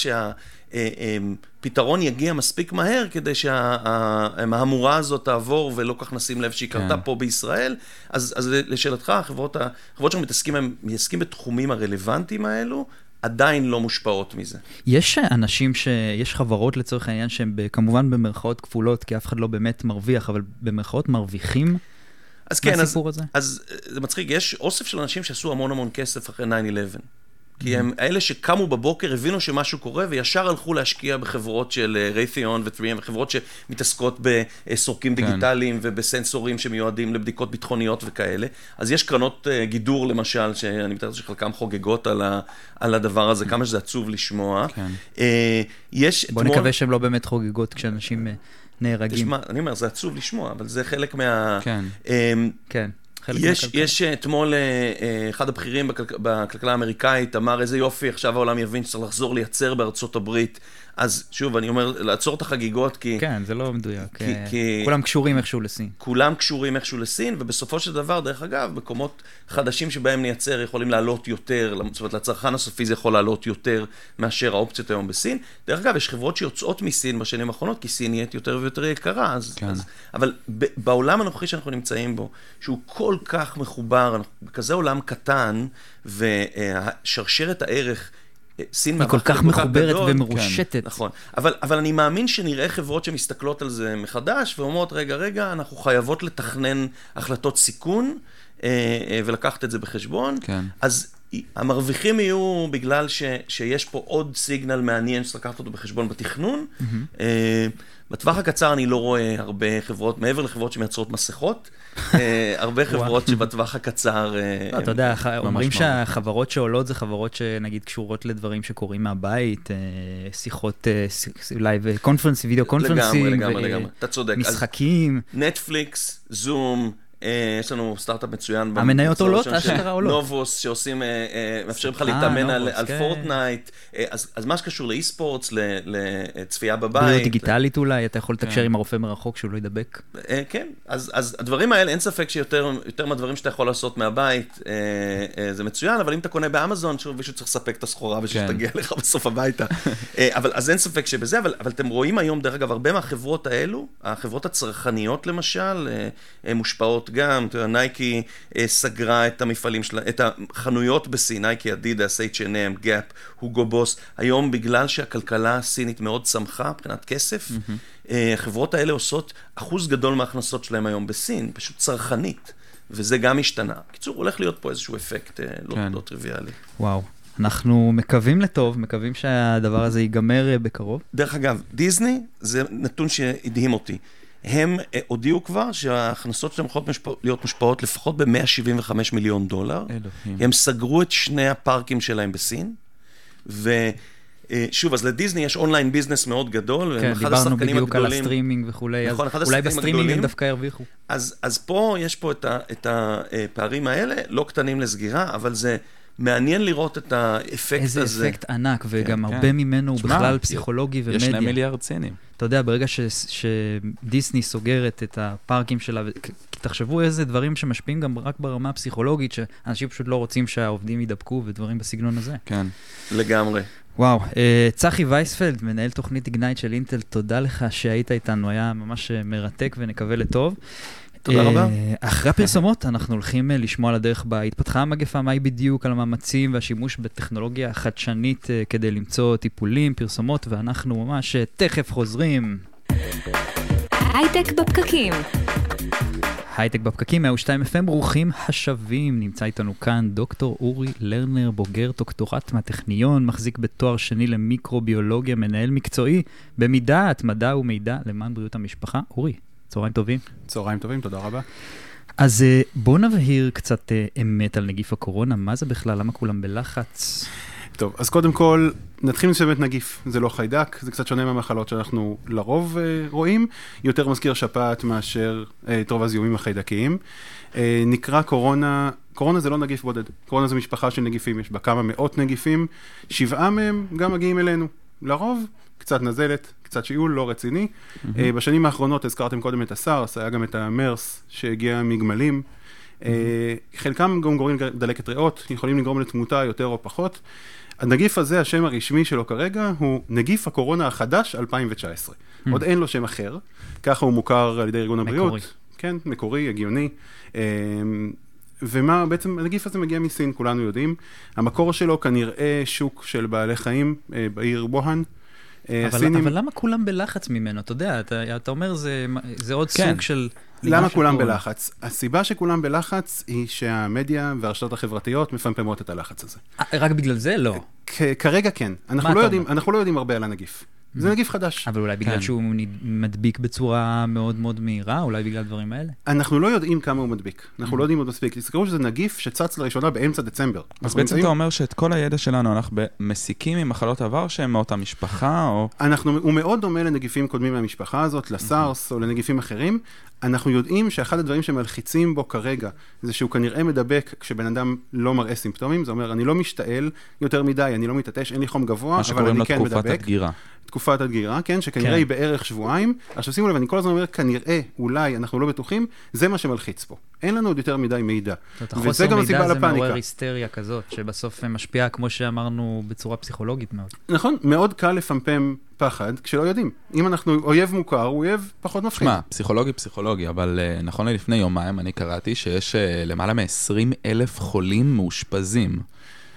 שהפתרון יגיע מספיק מהר כדי שהמהמורה הזאת תעבור ולא כך נשים לב שהיא קרתה כן. פה בישראל. אז, אז לשאלתך, החברות, החברות שאנחנו מתעסקים, בתחומים הרלוונטיים האלו, עדיין לא מושפעות מזה. יש אנשים ש... יש חברות לצורך העניין שהן כמובן במרכאות כפולות, כי אף אחד לא באמת מרוויח, אבל במרכאות מרוויחים אז כן, אז, הזה? אז אה, זה מצחיק, יש אוסף של אנשים שעשו המון המון כסף אחרי 9-11. כי הם אלה שקמו בבוקר, הבינו שמשהו קורה, וישר הלכו להשקיע בחברות של רייתיון ו-3M, וחברות שמתעסקות בסורקים כן. דיגיטליים ובסנסורים שמיועדים לבדיקות ביטחוניות וכאלה. אז יש קרנות אה, גידור, למשל, שאני מתאר שחלקם חוגגות על, ה, על הדבר הזה, כמה שזה עצוב לשמוע. כן. אה, יש בוא אתמול- נקווה שהן לא באמת חוגגות כשאנשים אה, נהרגים. תשמע, אני אומר, זה עצוב לשמוע, אבל זה חלק מה... כן. אמ, כן, חלק יש, מהכלכלה. יש אה, אתמול אה, אה, אחד הבכירים בכלכ... בכלכלה האמריקאית אמר, איזה יופי, עכשיו העולם יבין שצריך לחזור לייצר בארצות הברית. אז שוב, אני אומר, לעצור את החגיגות, כי כן, זה לא מדויק. כי- כי- כולם קשורים איכשהו לסין. כולם קשורים איכשהו לסין, ובסופו של דבר, דרך אגב, מקומות חדשים שבהם נייצר יכולים לעלות יותר, זאת אומרת, לצרכן הסופי זה יכול לעלות יותר מאשר האופציות היום בסין. דרך אגב, יש חברות שיוצאות מסין בשנים האחרונות, כי סין נהיית יותר ויותר יקרה, אז... כן. אז אבל ב- בעולם הנוכחי שאנחנו נמצאים בו, שהוא כל כך מחובר, אנחנו בכזה עולם קטן, ושרשרת הערך... אה, סין היא כל כך מחוברת גדול. ומרושתת. נכון, אבל, אבל אני מאמין שנראה חברות שמסתכלות על זה מחדש ואומרות, רגע, רגע, אנחנו חייבות לתכנן החלטות סיכון אה, אה, ולקחת את זה בחשבון. כן. אז המרוויחים יהיו בגלל ש, שיש פה עוד סיגנל מעניין שצריך לקחת אותו בחשבון בתכנון. אה, בטווח הקצר אני לא רואה הרבה חברות, מעבר לחברות שמייצרות מסכות, אה, הרבה חברות שבטווח הקצר... אה, לא, אתה יודע, אומרים שהחברות שעולות זה חברות שנגיד קשורות לדברים שקורים מהבית, שיחות live קונפרנסים, וידאו קונפרנסים, לגמרי, לגמרי, לגמרי. אתה צודק. אז משחקים. נטפליקס, זום, יש לנו סטארט-אפ מצוין. המניות עולות? אשכרה עולות. Novos, שעושים, אה, אה, מאפשרים לך אה, להתאמן על- כן. פורטנייט. אה, אז מה שקשור ל e-sports, לצפייה בבית. בריאות דיגיטלית אולי, אתה יכול לתקשר כן. עם הרופא מרחוק שהוא לא יידבק. אה, כן, אז, הדברים האלה, אין ספק שיותר יותר מהדברים שאתה יכול לעשות מהבית, אה, אה, זה מצוין, אבל אם אתה קונה באמזון, שוב מישהו צריך לספק את הסחורה בשביל כן. שתגיע לך בסוף הביתה. אה, אבל, אז אין ספק שבזה, אבל, אתם רואים היום, דרך אגב, הרבה מהחברות האלו, החברות הצרכניות למשל, אה, אה, מושפעות גם, אתה יודע, נייקי אה, סגרה את המפעלים שלה, את החנויות בסין, נייקי, אדידס, H&M, גאפ, הוגו בוס, היום בגלל שהכלכלה הסינית מאוד צמחה מבחינת כסף, אה, החברות האלה עושות אחוז גדול מההכנסות שלהם היום בסין, פשוט צרכנית, וזה גם השתנה. בקיצור, הולך להיות פה איזשהו אפקט אה, לא, כן. לא טריוויאלי. וואו. אנחנו מקווים לטוב, מקווים שהדבר הזה ייגמר בקרוב. דרך אגב, דיסני, זה נתון שהדהים אותי. הם אה, הודיעו כבר שההכנסות שלהם יכולות משפע- להיות מושפעות לפחות ב-175 מיליון דולר. אלוהים. הם סגרו את שני הפארקים שלהם בסין, ושוב, אז לדיסני יש online business מאוד גדול, כן, דיברנו בדיוק על הגדולים. הסטרימינג וכולי, אז נכון, אחד אולי בסטרימינג הם. דווקא ירוויחו. אז, אז פה יש פה את, ה, את הפערים האלה, לא קטנים לסגירה, אבל זה מעניין לראות את האפקט איזה הזה. אפקט ענק, וגם כן. הרבה ממנו הוא בכלל פסיכולוגי יש שני ומדיה. מיליארד סינים. אתה יודע, ברגע ש- שדיסני סוגרת את הפארקים שלה, תחשבו איזה דברים שמשפיעים גם רק ברמה הפסיכולוגית, שאנשים פשוט לא רוצים שהעובדים יידבקו ודברים בסגנון הזה. כן. לגמרי. וואו, אה, צחי וייספלד, מנהל תוכנית Ignite של אינטל, תודה לך שהיית איתנו, היה ממש אה, מרתק ונקווה לטוב. תודה אה, רבה. אחרי הפרסומות, אנחנו הולכים אה, לשמוע על הדרך בה התפתחה המגפה, מהי בדיוק, על המאמצים והשימוש בטכנולוגיה חדשנית אה, כדי למצוא טיפולים, פרסומות, ואנחנו ממש אה, תכף חוזרים. הייטק בפקקים. הייטק בפקקים, 102 FM, ברוכים השבים. נמצא איתנו כאן דוקטור אורי לרנר, בוגר דוקטורט מהטכניון, מחזיק בתואר שני למיקרוביולוגיה, מנהל מקצועי במידע, התמדה ומידע למען בריאות המשפחה. אורי, צהריים טובים. צהריים טובים, תודה רבה. אז אה, בואו נבהיר קצת אה, אמת על נגיף הקורונה, מה זה בכלל, למה כולם בלחץ? טוב, אז קודם כל, נתחיל עם שבט נגיף. זה לא חיידק, זה קצת שונה מהמחלות שאנחנו לרוב אה, רואים, יותר מזכיר שפעת מאשר אה, את רוב הזיהומים החיידקיים. אה, נקרא קורונה, קורונה זה לא נגיף בודד, קורונה זה משפחה של נגיפים, יש בה כמה מאות נגיפים, שבעה מהם גם מגיעים אלינו. לרוב, קצת נזלת, קצת שיעול, לא רציני. אה, בשנים האחרונות הזכרתם קודם את הסארס, היה גם את המרס שהגיע מגמלים. אה, חלקם גם גורמים דלקת ריאות, יכולים לגרום לתמותה יותר או פחות. הנגיף הזה, השם הרשמי שלו כרגע, הוא נגיף הקורונה החדש 2019. עוד אין לו שם אחר, ככה הוא מוכר על ידי ארגון הבריאות. מקורי. כן, מקורי, הגיוני. אה, ומה, בעצם הנגיף הזה מגיע מסין, כולנו יודעים. המקור שלו כנראה שוק של בעלי חיים בעיר בוהאן. אה, אבל, הסינים- אבל למה כולם בלחץ ממנו? אתה יודע, אתה, אתה אומר זה, זה עוד כן. סוג של... למה כולם הקורונה. בלחץ? הסיבה שכולם בלחץ היא שהמדיה והרשתות החברתיות מפמפמות את הלחץ הזה. אה, רק בגלל זה? לא. כרגע כן. אנחנו לא, יודעים? אנחנו לא יודעים הרבה על הנגיף. זה נגיף חדש. אבל אולי בגלל כן. שהוא מדביק בצורה מאוד מאוד מהירה, אולי בגלל דברים האלה. אנחנו לא יודעים כמה הוא מדביק. אנחנו לא יודעים עוד מספיק. תזכרו שזה נגיף שצץ לראשונה באמצע דצמבר. אז בעצם נמצאים- אתה אומר שאת כל הידע שלנו אנחנו מסיקים ממחלות עבר שהן מאותה משפחה, או... אנחנו, הוא מאוד דומה לנגיפים קודמים מהמשפחה הזאת, לסארס או לנגיפים אחרים. אנחנו יודעים שאחד הדברים שמלחיצים בו כרגע, זה שהוא כנראה מדבק כשבן אדם לא מראה סימפטומים, זה אומר, אני לא משתעל יותר מדי, אני לא מתעטש, אין לי חום גבוה, מה אבל שקוראים אני כן תקופת מדבק. הדגירה. תקופת הדגירה, כן, שכנראה כן. היא בערך שבועיים. עכשיו שימו לב, אני כל הזמן אומר, כנראה, אולי, אנחנו לא בטוחים, זה מה שמלחיץ פה. אין לנו עוד יותר מדי מידע. וזה גם הסיבה מידע זה לפאניקה. מעורר היסטריה כזאת, שבסוף משפיעה, כמו שאמרנו, בצורה פסיכולוגית מאוד. נכון, מאוד קל לפמפם פחד כשלא יודעים. אם אנחנו, אויב מוכר, הוא אויב פחות מפחיד. שמע, פסיכולוגי פסיכולוגי, אבל uh, נכון ללפני יומיים אני קראתי שיש uh, למעלה מ-20 אלף חולים מאושפזים.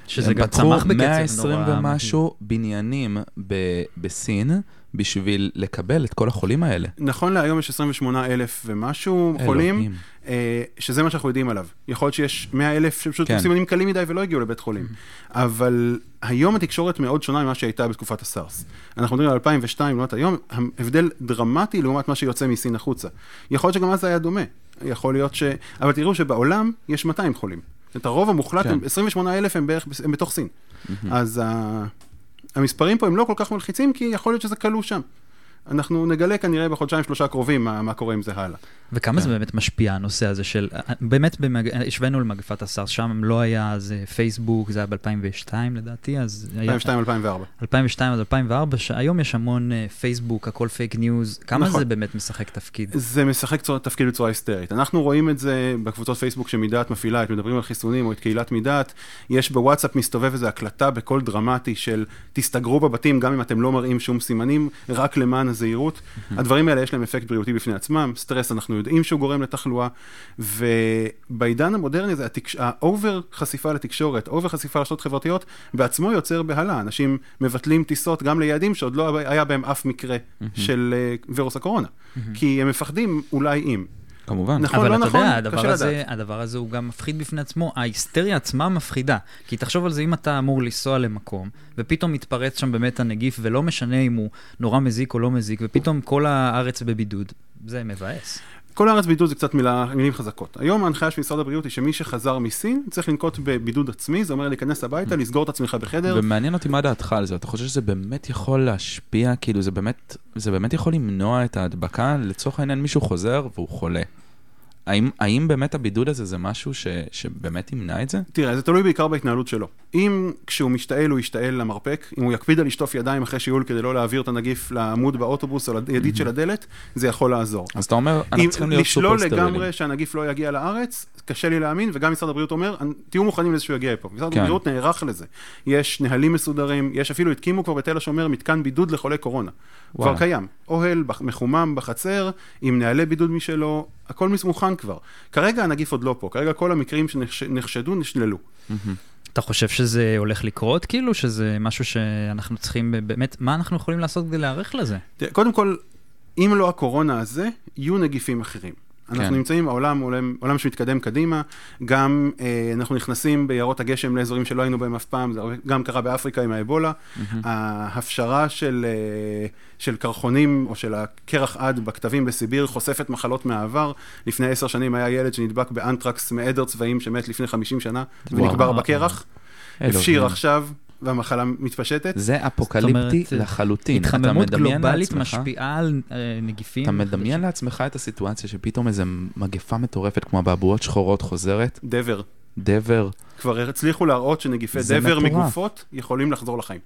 שזה הם גם פתחו צמח בקצב נורא... 120 מדהים. ומשהו בניינים ב- בסין, בשביל לקבל את כל החולים האלה. נכון להיום יש 28 אלף ומשהו חולים. אה, שזה מה שאנחנו יודעים עליו. יכול להיות שיש 100 אלף שפשוט כן. סימנים קלים מדי ולא הגיעו לבית חולים. אבל היום התקשורת מאוד שונה ממה שהייתה בתקופת הסארס. אנחנו מדברים על 2002 לעומת היום, הבדל דרמטי לעומת מה שיוצא מסין החוצה. יכול להיות שגם אז זה היה דומה. יכול להיות ש... אבל תראו שבעולם יש 200 חולים. זאת הרוב המוחלט, כן. הם- 28 אלף הם בערך הם בתוך סין. אז ה- המספרים פה הם לא כל כך מלחיצים, כי יכול להיות שזה כלוא שם. אנחנו נגלה כנראה בחודשיים שלושה הקרובים מה, מה קורה עם זה הלאה. וכמה זה כן. באמת משפיע הנושא הזה של, באמת במג... השווינו למגפת הסארס, שם לא היה אז אה, פייסבוק, זה היה ב-2002 לדעתי, אז היה... 2002-2004. 2002 עד 2004, שהיום יש המון אה, פייסבוק, הכל fake news, כמה נכון. זה באמת משחק תפקיד? זה משחק צורה- תפקיד בצורה היסטרית. אנחנו רואים את זה בקבוצות פייסבוק שמידעת מפעילה, את מדברים על חיסונים או את קהילת מידעת. יש בוואטסאפ מסתובב איזו הקלטה בקול דרמטי של תסתגרו בבתים גם אם אתם לא מראים שום סימנים, רק למען הזהירות. הדברים האלה יש להם אפקט בריאותי בפני עצמם, סטרס אנחנו יודעים שהוא גורם לתחלואה, ובעידן המודרני הזה, התקש... ה over חשיפה לתקשורת, over חשיפה לרשתות חברתיות, בעצמו יוצר בהלה. אנשים מבטלים טיסות גם ליעדים שעוד לא היה בהם אף מקרה של אה, וירוס הקורונה. כי הם מפחדים אולי אם. כמובן. נכון, אבל לא אתה נכון, יודע, הדבר הזה. הדבר הזה הוא גם מפחיד בפני עצמו. ההיסטריה עצמה מפחידה. כי תחשוב על זה, אם אתה אמור לנסוע למקום, ופתאום מתפרץ שם באמת הנגיף, ולא משנה אם הוא נורא מזיק או לא מזיק, ופתאום כל הארץ בבידוד, זה מבאס. כל הארץ בידוד זה קצת מילה, מילים חזקות. היום ההנחיה של משרד הבריאות היא שמי שחזר מסין צריך לנקוט בבידוד עצמי, זה אומר להיכנס הביתה, לסגור את עצמך בחדר. ומעניין אותי מה דעתך על זה, אתה חושב שזה באמת יכול להשפיע, כאילו זה באמת, זה באמת יכול למנוע את ההדבקה? לצורך העניין מישהו חוזר והוא חולה. האם, האם באמת הבידוד הזה זה משהו ש, שבאמת ימנע את זה? תראה, זה תלוי בעיקר בהתנהלות שלו. אם כשהוא משתעל הוא ישתעל למרפק, אם הוא יקפיד על לשטוף ידיים אחרי שיעול כדי לא להעביר את הנגיף לעמוד באוטובוס או לידית של הדלת, זה יכול לעזור. אז אתה אומר, אנחנו אם צריכים להיות סופר לשלול סטרילים. לגמרי שהנגיף לא יגיע לארץ, קשה לי להאמין, וגם משרד הבריאות אומר, תהיו מוכנים לזה שהוא יגיע לפה. משרד כן. הבריאות נערך לזה. יש נהלים מסודרים, יש אפילו, התקימו כבר בתל השומר מתקן בידוד לחולי קורונה. וואלה. כבר קיים. אוהל מחומם בחצר, עם נהלי בידוד משלו, הכל מוכן כבר. כרגע הנגיף עוד לא פה, כרגע כל המקרים שנחשדו נשללו. אתה חושב שזה הולך לקרות, כאילו, שזה משהו שאנחנו צריכים באמת, מה אנחנו יכולים לעשות כדי להיערך לזה? קודם כל, אם לא הקורונה הזה, יהיו נגיפים אחרים. אנחנו כן. נמצאים בעולם, עולם, עולם שמתקדם קדימה, גם אה, אנחנו נכנסים ביערות הגשם לאזורים שלא היינו בהם אף פעם, זה גם קרה באפריקה עם האבולה. ההפשרה של, אה, של קרחונים או של הקרח עד בכתבים בסיביר חושפת מחלות מהעבר. לפני עשר שנים היה ילד שנדבק באנטרקס מעדר צבעים שמת לפני 50 שנה ונקבר וואו. בקרח. הפשיר עכשיו, והמחלה מתפשטת. זה אפוקליפטי אומרת, לחלוטין. אתה התחממות גלובלית לעצמך- משפיעה על אה, נגיפים. אתה מדמיין לעצמך את הסיטואציה שפתאום איזו מגפה מטורפת כמו אבעבועות שחורות חוזרת, דבר. דבר, כבר הצליחו להראות שנגיפי זה דבר מטורף. מגופות יכולים לחזור לחיים.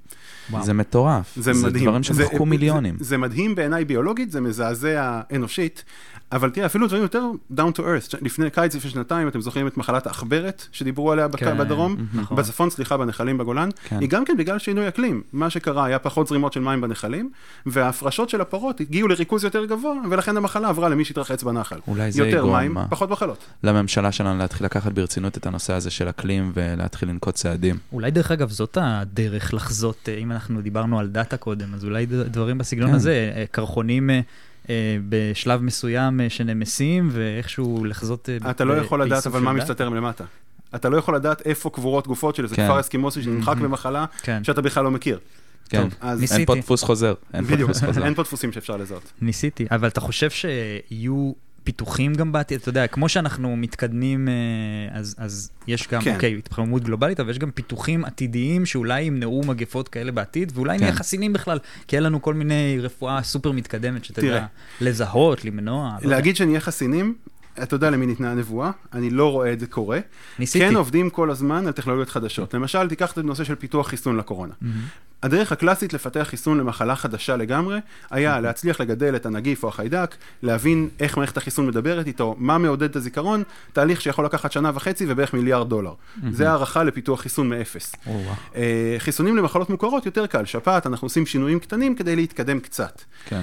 וואו. זה מטורף. זה מדהים. דברים שמחקו מיליונים. זה, זה מדהים בעיניי ביולוגית, זה מזעזע אנושית, אבל תראה, אפילו דברים יותר down to earth. לפני קיץ, לפני שנתיים, אתם זוכרים את מחלת העכברת, שדיברו עליה בק- כן, בדרום? נכון. בצפון, סליחה, בנחלים בגולן. כן. היא גם כן בגלל שינוי אקלים. מה שקרה, היה פחות זרימות של מים בנחלים, וההפרשות של הפרות הגיעו לריכוז יותר גבוה, ולכן המחלה עברה למי שהתרחץ בנחל. אולי זה יותר יגרום, מים, מה? פחות מחלות. לממשלה שלנו להתחיל לקחת ברצינות את הנושא הזה של אקלים ולהתחיל לנקוט צעדים. אולי דרך אגב זאת הדרך לחזות, אה, אם אנחנו דיברנו על דאטה קודם, אז אולי דברים בסגנון כן. הזה, אה, קרחונים אה, בשלב מסוים אה, שנמסים, ואיכשהו לחזות אה, אתה לא יכול לדעת אבל מה. מסתתר מלמטה. אתה לא יכול לדעת איפה קבורות גופות של איזה כן. כפר אסקימוסי שנמחק במחלה, כן, שאתה בכלל לא מכיר. כן. טוב, אז ניסיתי. אין פה דפוס חוזר. אין פה בדיוק, דפוס חוזר. אין פה דפוסים שאפשר לזהות. ניסיתי, אבל אתה חושב שיהיו פיתוחים גם בעתיד? אתה יודע, כמו שאנחנו מתקדמים, אה, אז, אז יש גם, כן. אוקיי, התחממות גלובלית, אבל יש גם פיתוחים עתידיים שאולי ימנעו מגפות כאלה בעתיד, ואולי כן. נהיה חסינים בכלל, כי אין לנו כל מיני רפואה סופר מתקדמת, שתדע תראה. לזהות, למנוע. לא יודע. להגיד שנהיה חסינים, אתה יודע למי ניתנה הנבואה, אני לא רואה את זה קורה. ניסיתי. כן עובדים כל הזמן על טכנולוגיות חדשות. למשל, תיקח את הנושא של פיתוח חיסון לקורונה. מהמם. הדרך הקלאסית לפתח חיסון למחלה חדשה לגמרי, היה להצליח לגדל את הנגיף או החיידק, להבין איך מערכת החיסון מדברת איתו, מה מעודד את הזיכרון, תהליך שיכול לקחת שנה וחצי ובערך מיליארד דולר. זה הערכה לפיתוח חיסון מאפס. וואו. אה, חיסונים למחלות מוכרות יותר קל, שפעת, אנחנו עושים שינויים קטנים כדי להתקדם קצת. כן.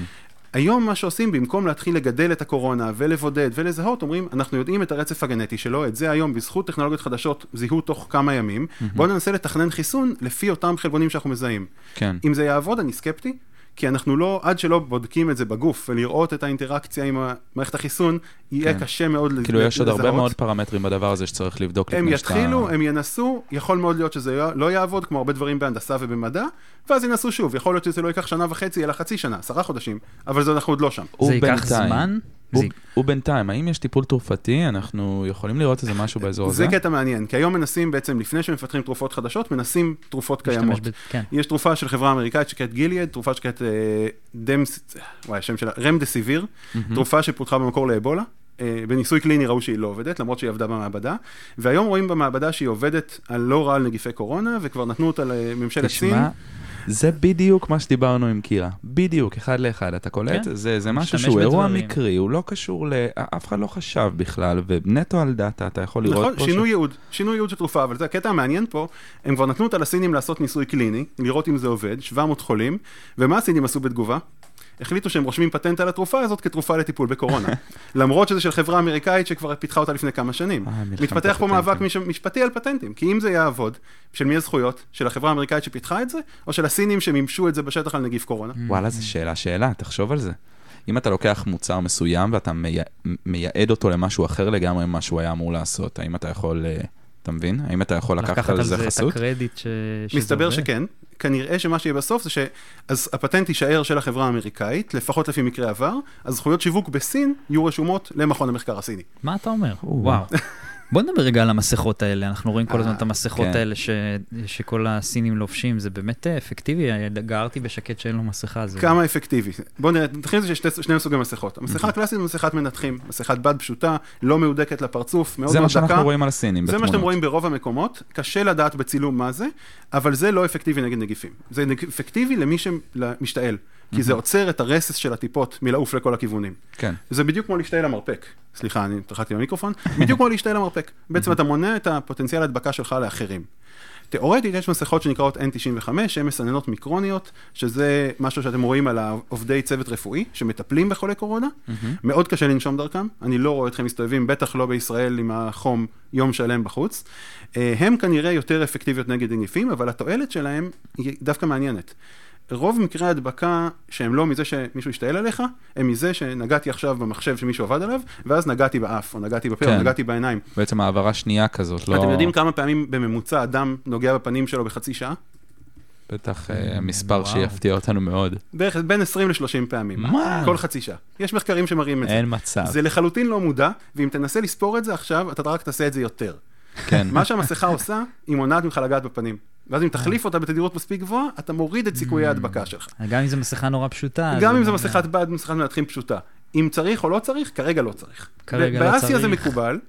היום מה שעושים, במקום להתחיל לגדל את הקורונה ולבודד ולזהות, אומרים, אנחנו יודעים את הרצף הגנטי שלו, את זה היום בזכות טכנולוגיות חדשות זיהו תוך כמה ימים, בואו ננסה לתכנן חיסון לפי אותם חלבונים שאנחנו מזהים. כן. אם זה יעבוד, אני סקפטי, כי אנחנו לא, עד שלא בודקים את זה בגוף ולראות את האינטראקציה עם מערכת החיסון, יהיה כן. קשה מאוד לזהות. כאילו, יש עוד הרבה מאוד פרמטרים בדבר הזה שצריך לבדוק הם לפני שאתה... יתחילו, הם ינסו, יכול מאוד להיות שזה לא- לא יעבוד, כמו הרבה דברים בהנדסה ובמדע, ואז ינסו שוב, יכול להיות שזה לא ייקח שנה וחצי, אלא חצי שנה, עשרה חודשים, אבל זה אנחנו עוד לא שם. זה ייקח זמן? הוא- ובינתיים, האם יש טיפול תרופתי? אנחנו יכולים לראות איזה משהו באזור הזה? זה קטע מעניין, כי היום מנסים בעצם, לפני שמפתחים תרופות חדשות, מנסים תרופות קיימות. כן. יש תרופה של חברה אמריקאית שנקראת גיליאד, תרופה שנקראת אה, דמס... וואי, השם שלה, רמדסיביר, תרופה שפותחה במקור לאבולה. אה, בניסוי קליני ראו שהיא לא עובדת, למרות שהיא עבדה במעבדה, והיום רואים במעבדה שהיא עובדת על לא רע על נגיפי קורונה, וכבר נתנו אותה לממשלת סין. זה בדיוק מה שדיברנו עם קירה. בדיוק, אחד לאחד. אתה קולט? כן. זה, זה משהו שהוא אירוע. מקרי, הוא לא קשור ל... אף אחד לא חשב בכלל, ונטו על דאטה, אתה יכול לראות נכון, פה... שינוי ייעוד, שינוי ייעוד של תרופה, אבל זה הקטע המעניין פה, הם כבר נתנו אותה לסינים לעשות ניסוי קליני, לראות אם זה עובד, 700 חולים, ומה הסינים עשו בתגובה? החליטו שהם רושמים פטנט על התרופה הזאת כתרופה לטיפול בקורונה. למרות שזה של חברה אמריקאית שכבר פיתחה אותה לפני כמה שנים. אה, מתפתח פה. מאבק מש- משפטי על פטנטים, כי אם זה יעבוד, של מי הזכויות? של החברה האמריקאית שפיתחה את זה, או של הסינים שמימשו את זה בשטח על נגיף קורונה? וואלה, זו שאלה, שאלה, תחשוב על זה. אם אתה לוקח מוצר מסוים ואתה מי... מייעד אותו למשהו אחר לגמרי ממה שהוא היה אמור לעשות, האם אתה יכול... אה, אתה מבין? האם אתה יכול לקחת על זה את חסות? הקרדיט ש... שזה מסתבר עובד? שכן, כנראה שמה שיהיה בסוף זה שאז הפטנט יישאר של החברה האמריקאית, לפחות לפי מקרה עבר, הזכויות שיווק בסין יהיו רשומות למכון המחקר הסיני. מה אתה אומר? או. וואו. בוא נדבר רגע על המסכות האלה, אנחנו רואים כל הזמן אה, את המסכות כן. האלה ש... שכל הסינים לובשים, זה באמת אה, אפקטיבי, גררתי בשקט שאין לו מסכה. זה... כמה אפקטיבי. בואו נראה, נתחיל עם זה שיש שתי- שני סוגי מסכות. המסכה הקלאסית היא מסכת מנתחים, מסכת בד פשוטה, לא מהודקת לפרצוף, מאוד זה מה מאוד דקה. שאנחנו רואים על הסינים זה בתמונות. מה שאתם רואים ברוב המקומות, קשה לדעת בצילום מה זה, אבל זה לא אפקטיבי נגד נגיפים. זה אפקטיבי למי שמשתעל, כי זה עוצר את הרסס של הטיפות מלעוף לכל הכיוונים. כן. זה בדיוק כמו להשתעל למרפק. סליחה, אני טרחתי במיקרופון. בדיוק כמו להשתעל למרפק. בעצם אתה מונע את הפוטנציאל ההדבקה שלך לאחרים. תאורטית יש מסכות שנקראות N95, שהן מסננות מיקרוניות, שזה משהו שאתם רואים על עובדי צוות רפואי שמטפלים בחולי קורונה. מאוד קשה לנשום דרכם, אני לא רואה אתכם מסתובבים, בטח לא בישראל עם החום יום שלם בחוץ. אה, הם כנראה יותר אפקטיביות נגד נגיפים, אבל התועלת שלהם היא דווקא מעניינת. רוב מקרי ההדבקה שהם לא מזה שמישהו השתעל עליך, הם מזה שנגעתי עכשיו במחשב שמישהו עבד עליו, ואז נגעתי באף, או נגעתי בפה, כן. או נגעתי בעיניים. בעצם העברה שנייה כזאת, לא... אתם יודעים כמה פעמים בממוצע אדם נוגע בפנים שלו בחצי שעה? בטח אה, מספר וואו. שיפתיע אותנו מאוד. בערך בין 20 ל-30 פעמים. מה? כל חצי שעה. יש מחקרים שמראים את זה. אין מצב. זה לחלוטין לא מודע, ואם תנסה לספור את זה עכשיו, אתה רק תעשה את זה יותר. כן. מה שהמסכה עושה, היא מונעת ממך לגעת בפנים. ואז אם תחליף אותה בתדירות מספיק גבוהה, אתה מוריד את סיכויי ההדבקה שלך. גם אם זו מסכה נורא פשוטה. גם אם זו לא- מסכת בד, מסכת מנתחים פשוטה. אם צריך או לא צריך, כרגע לא צריך. כרגע לא באסיה זה צריך. מקובל,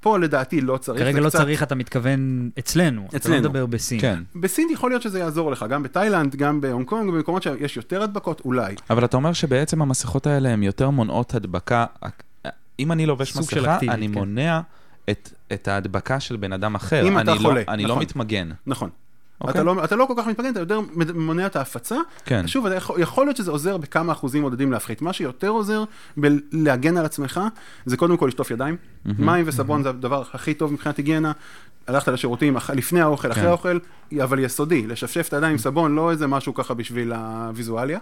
פה לדעתי לא צריך. כרגע לא קצת- צריך, אתה מתכוון אצלנו. אתה אצלנו. לא מדבר בסין. כן. בסין יכול להיות שזה יעזור לך, גם בתאילנד, גם בהונג קונג, במקומות שיש יותר הדבקות, אולי. אבל אתה אומר שבעצם המסכות האלה הן יותר מונעות הדבקה. אם אני לובש מסכה, אקטיבית, אני כן. מונע את, את ההדבקה של בן אדם אחר. אם אני אתה חולה, לא, אני לא נכון. מתמגן. נכון. אוקיי. אתה, לא, אתה לא כל כך מתמגן, אתה יותר מונע את ההפצה. כן. שוב, יכול, יכול להיות שזה עוזר בכמה אחוזים מודדים להפחית. מה שיותר עוזר בלהגן על עצמך, זה קודם כל לשטוף ידיים. מים וסבון זה הדבר הכי טוב מבחינת היגיינה. הלכת לשירותים לפני האוכל, אחרי כן. האוכל, אבל יסודי. לשפשף את הידיים עם סבון, לא איזה משהו ככה בשביל הוויזואליה.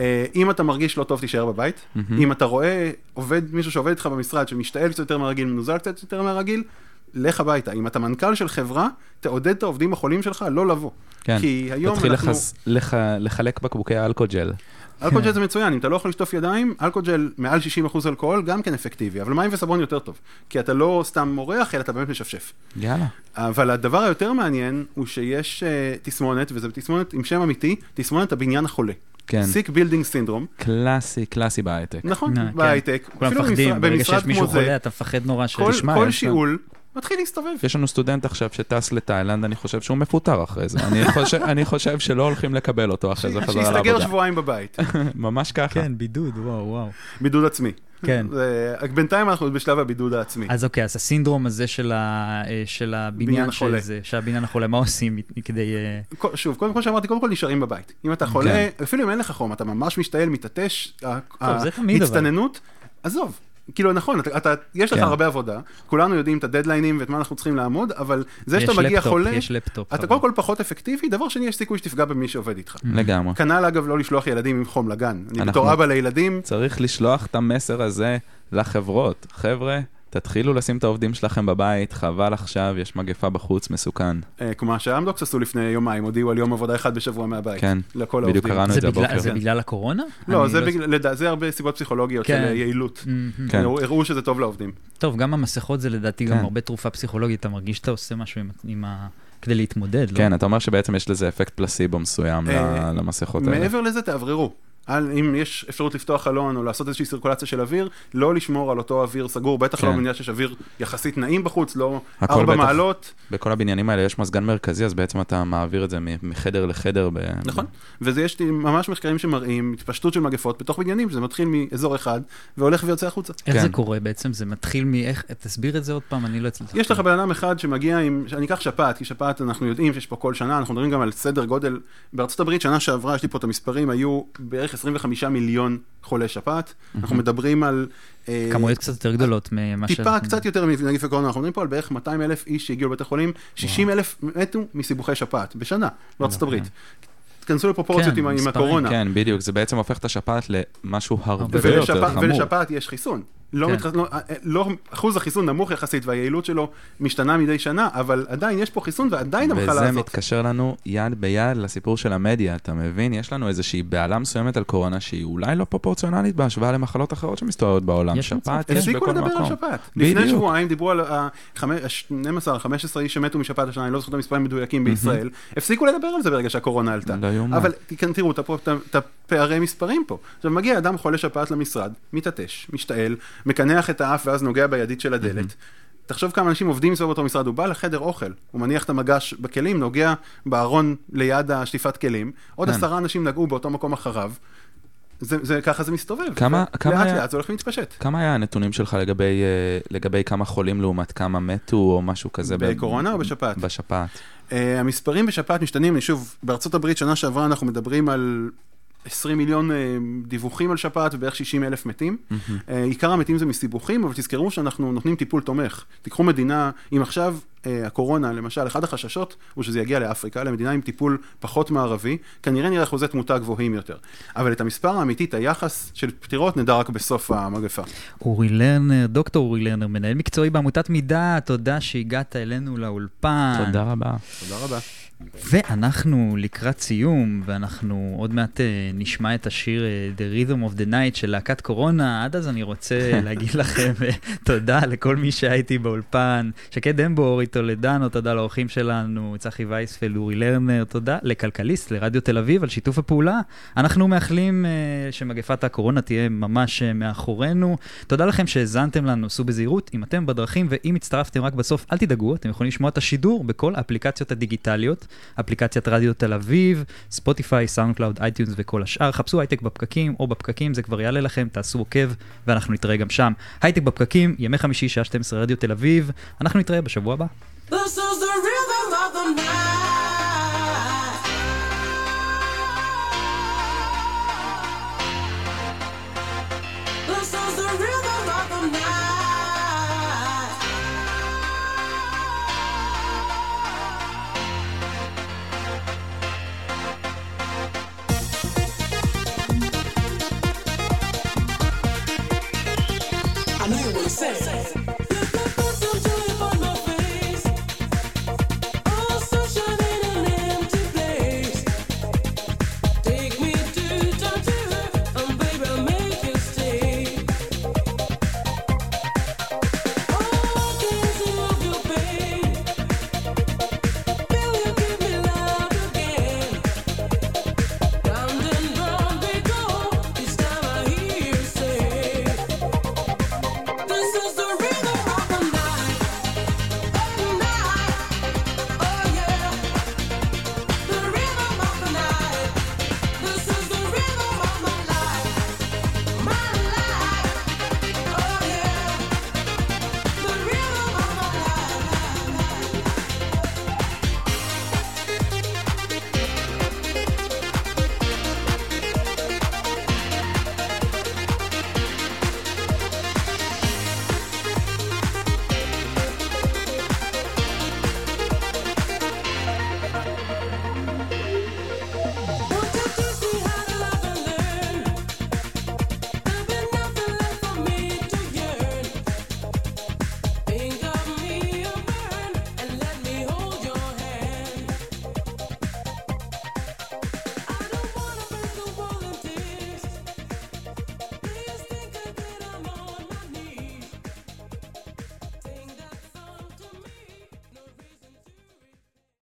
אה, אם אתה מרגיש לא טוב, תישאר בבית. אם אתה רואה עובד, מישהו שעובד איתך במשרד, שמשתעל קצת יותר מהרגיל, מנוזל קצת יותר מהרגיל, לך הביתה. אם אתה מנכ"ל של חברה, תעודד את העובדים החולים שלך לא לבוא. כן. כי היום תתחיל אנחנו... לחס... לח... לחלק בקבוקי אלכוג'ל. אלכוג'ל זה מצוין, אם אתה לא יכול לשטוף ידיים, אלכוג'ל מעל 60% אלכוהול גם כן אפקטיבי, אבל מים וסבון יותר טוב. כי אתה לא סתם מורח, אלא אתה באמת משפשף. יאללה. אבל הדבר היותר מעניין הוא שיש uh, תסמונת, וזו תסמונת עם שם אמיתי, תסמונת הבניין החולה. כן. Sick Building Syndrome, קלאסי, קלאסי בהייטק. נכון, אה, כן. בהייטק. כולם מפחדים, ברגע שיש מישהו חולה, אתה מפחד נורא ש... כל- שיעול מתחיל להסתובב. יש לנו סטודנט עכשיו שטס לתאילנד, אני חושב שהוא מפוטר אחרי זה. אני חושב, אני חושב שלא הולכים לקבל אותו אחרי זה חזרה שיסתגר לעבודה. שבועיים בבית, ממש ככה. כן, בידוד, וואו, וואו. בידוד עצמי. כן. זה- בינתיים אנחנו בשלב הבידוד העצמי. אז אוקיי, אז הסינדרום הזה של, ה, אה, של בניין הבניין החולה. שזה, של הבניין החולה, מה עושים כדי... אה, כל- שוב, קודם כל שאמרתי, קודם כל נשארים בבית. אם אתה חולה, אפילו אם אין לך חום, אתה ממש משתעל, מתעטש. ההצטננות, עזוב. כאילו נכון, אתה, אתה, יש לך כן. הרבה עבודה, כולנו יודעים את הדדליינים ואת מה אנחנו צריכים לעמוד, אבל זה שאתה מגיע לפטופ, חולה, יש לפטופ. אתה קודם כל פחות אפקטיבי, דבר שני, יש סיכוי שתפגע במי שעובד איתך. לגמרי. כנ"ל אגב לא לשלוח ילדים עם חום לגן. אני אנחנו- בתור אבא לילדים, צריך לשלוח את המסר הזה לחברות. חבר'ה, תתחילו לשים את העובדים שלכם בבית, חבל עכשיו, יש מגפה בחוץ, מסוכן. אה, כמו שהאמדוקס עשו לפני יומיים, הודיעו על יום עבודה אחד בשבוע מהבית. כן, לכל בדיוק העובדים. קראנו זה את זה בגלל- הבוקר. זה בגלל הקורונה? לא, אני זה בגלל, לדע- זה הרבה סיבות פסיכולוגיות כן. של יעילות. מהמם. כן. הראו- שזה טוב לעובדים. טוב, גם המסכות זה לדעתי גם כן. הרבה תרופה פסיכולוגית, אתה מרגיש שאתה עושה משהו עם- עם ה... כדי להתמודד, לא? כן, אתה אומר שבעצם יש לזה אפקט פלסיבו מסוים אה, ל- למסכות האלה. מעבר לזה, תאווררו. על, אם יש אפשרות לפתוח חלון או לעשות איזושהי סירקולציה של אוויר, לא לשמור על אותו אוויר סגור, בטח לא כן. במדינה שיש אוויר יחסית נעים בחוץ, לא ארבע בטח. מעלות. בכל הבניינים האלה יש מזגן מרכזי, אז בעצם אתה מעביר את זה מחדר לחדר. ב... נכון. וזה יש לי ממש מחקרים שמראים התפשטות של מגפות בתוך בניינים, שזה מתחיל מאזור אחד והולך ויוצא החוצה. איך כן. זה קורה בעצם? זה מתחיל מאיך... תסביר את זה עוד פעם, אני לא הצלחתי. יש לך בן אדם אחד שמגיע עם, אני אקח שפעת, כי שפעת אנחנו יודעים שיש פה כל שנה, אנחנו מדברים גם על סדר גודל, בארצות הברית שנה שעברה, יש לי פה את המספרים, היו בערך 25 מיליון חולי שפעת, אנחנו מדברים על... אה, כמויות קצת יותר גדולות ממה טיפה קצת יותר מנגיף הקורונה, אנחנו מדברים פה על בערך 200 אלף איש שהגיעו לבתי חולים, 60 אלף מתו מסיבוכי שפעת בשנה בארצות הברית. תכנסו לפרופורציות כן, עם עם הקורונה. כן, בדיוק, זה בעצם הופך את השפעת למשהו הרבה הרבה יותר חמור. ולשפעת יש חיסון. לא כן. מתח... לא, אה, לא, אחוז החיסון נמוך יחסית והיעילות שלו משתנה מדי שנה, אבל עדיין יש פה חיסון ועדיין המחלה וזה הזאת. מתקשר לנו יד ביד לסיפור של המדיה, אתה מבין? יש לנו איזושהי בעלה מסוימת על קורונה שהיא אולי לא פרופורציונלית בהשוואה למחלות אחרות שמסתובבות בעולם. יש שפעת. יש הפסיקו בכל לדבר על מקום. שפעת. לפני בדיוק. שבועיים דיברו על ה-12-15 איש שמתו משפעת השנה, אני לא זוכר את המספרים המדויקים בישראל. הפסיקו לדבר על זה ברגע שהקורונה עלתה. לא יאומן. אבל כן, תראו את הפערי מספרים פה. עכשיו מגיע אדם חולה שפעת למשרד, מתעטש, משתעל, מקנח את האף ואז נוגע בידית של הדלת. תחשוב כמה אנשים עובדים סביב אותו משרד, הוא בא לחדר אוכל, הוא מניח את המגש בכלים, נוגע בארון ליד השטיפת כלים, עוד כן. עשרה אנשים נגעו באותו מקום אחריו. זה, זה, ככה זה מסתובב. כמה- כמה לאט היה- לאט זה הולך ומתפשט. כמה היה הנתונים שלך לגבי, אה, לגבי כמה חולים לעומת כמה מתו או משהו כזה? ב- בקורונה או בשפעת? בשפעת. Uh, המספרים בשפעת משתנים, שוב, בארצות הברית שנה שעברה אנחנו מדברים על 20 מיליון uh, דיווחים על שפעת ובערך 60 אלף מתים. Uh, עיקר המתים זה מסיבוכים, אבל תזכרו שאנחנו נותנים טיפול תומך. תיקחו מדינה, אם עכשיו uh, הקורונה, למשל, אחד החששות הוא שזה יגיע לאפריקה, למדינה עם טיפול פחות מערבי, כנראה נראה אחוזי תמותה גבוהים יותר. אבל את המספר האמיתי, את היחס של פטירות, נדע רק בסוף המגפה. אורי לרנר, דוקטור אורי לרנר, מנהל מקצועי בעמותת מידה, תודה שהגעת אלינו לאולפן. תודה רבה. תודה רבה. ואנחנו לקראת סיום, ואנחנו עוד מעט אה, נשמע את השיר אה, The Rhythm of the Night של להקת קורונה. עד אז אני רוצה להגיד לכם אה, תודה לכל מי שהיה איתי באולפן. שקד אמבור, איתו לדנו, תודה לאורחים שלנו, צחי וייספלד, אורי לרנר, תודה לכלכליסט, לרדיו תל אביב על שיתוף הפעולה. אנחנו מאחלים שמגפת הקורונה תהיה ממש מאחורינו. תודה לכם שהאזנתם לנו, סעו בזהירות. אם אתם בדרכים ואם הצטרפתם רק בסוף, אל תדאגו, אתם יכולים לשמוע את השידור בכל האפליקציות הדיגיטליות. אפליקציית רדיו תל אביב, Spotify, SoundCloud, iTunes וכל השאר. חפשו הייטק בפקקים או בפקקים, זה כבר יעלה לכם, תעשו עוקב ואנחנו נתראה גם שם. הייטק בפקקים, ימי חמישי, שעה 12, רדיו תל אביב. אנחנו נתראה בשבוע הבא. This is the rhythm of the night.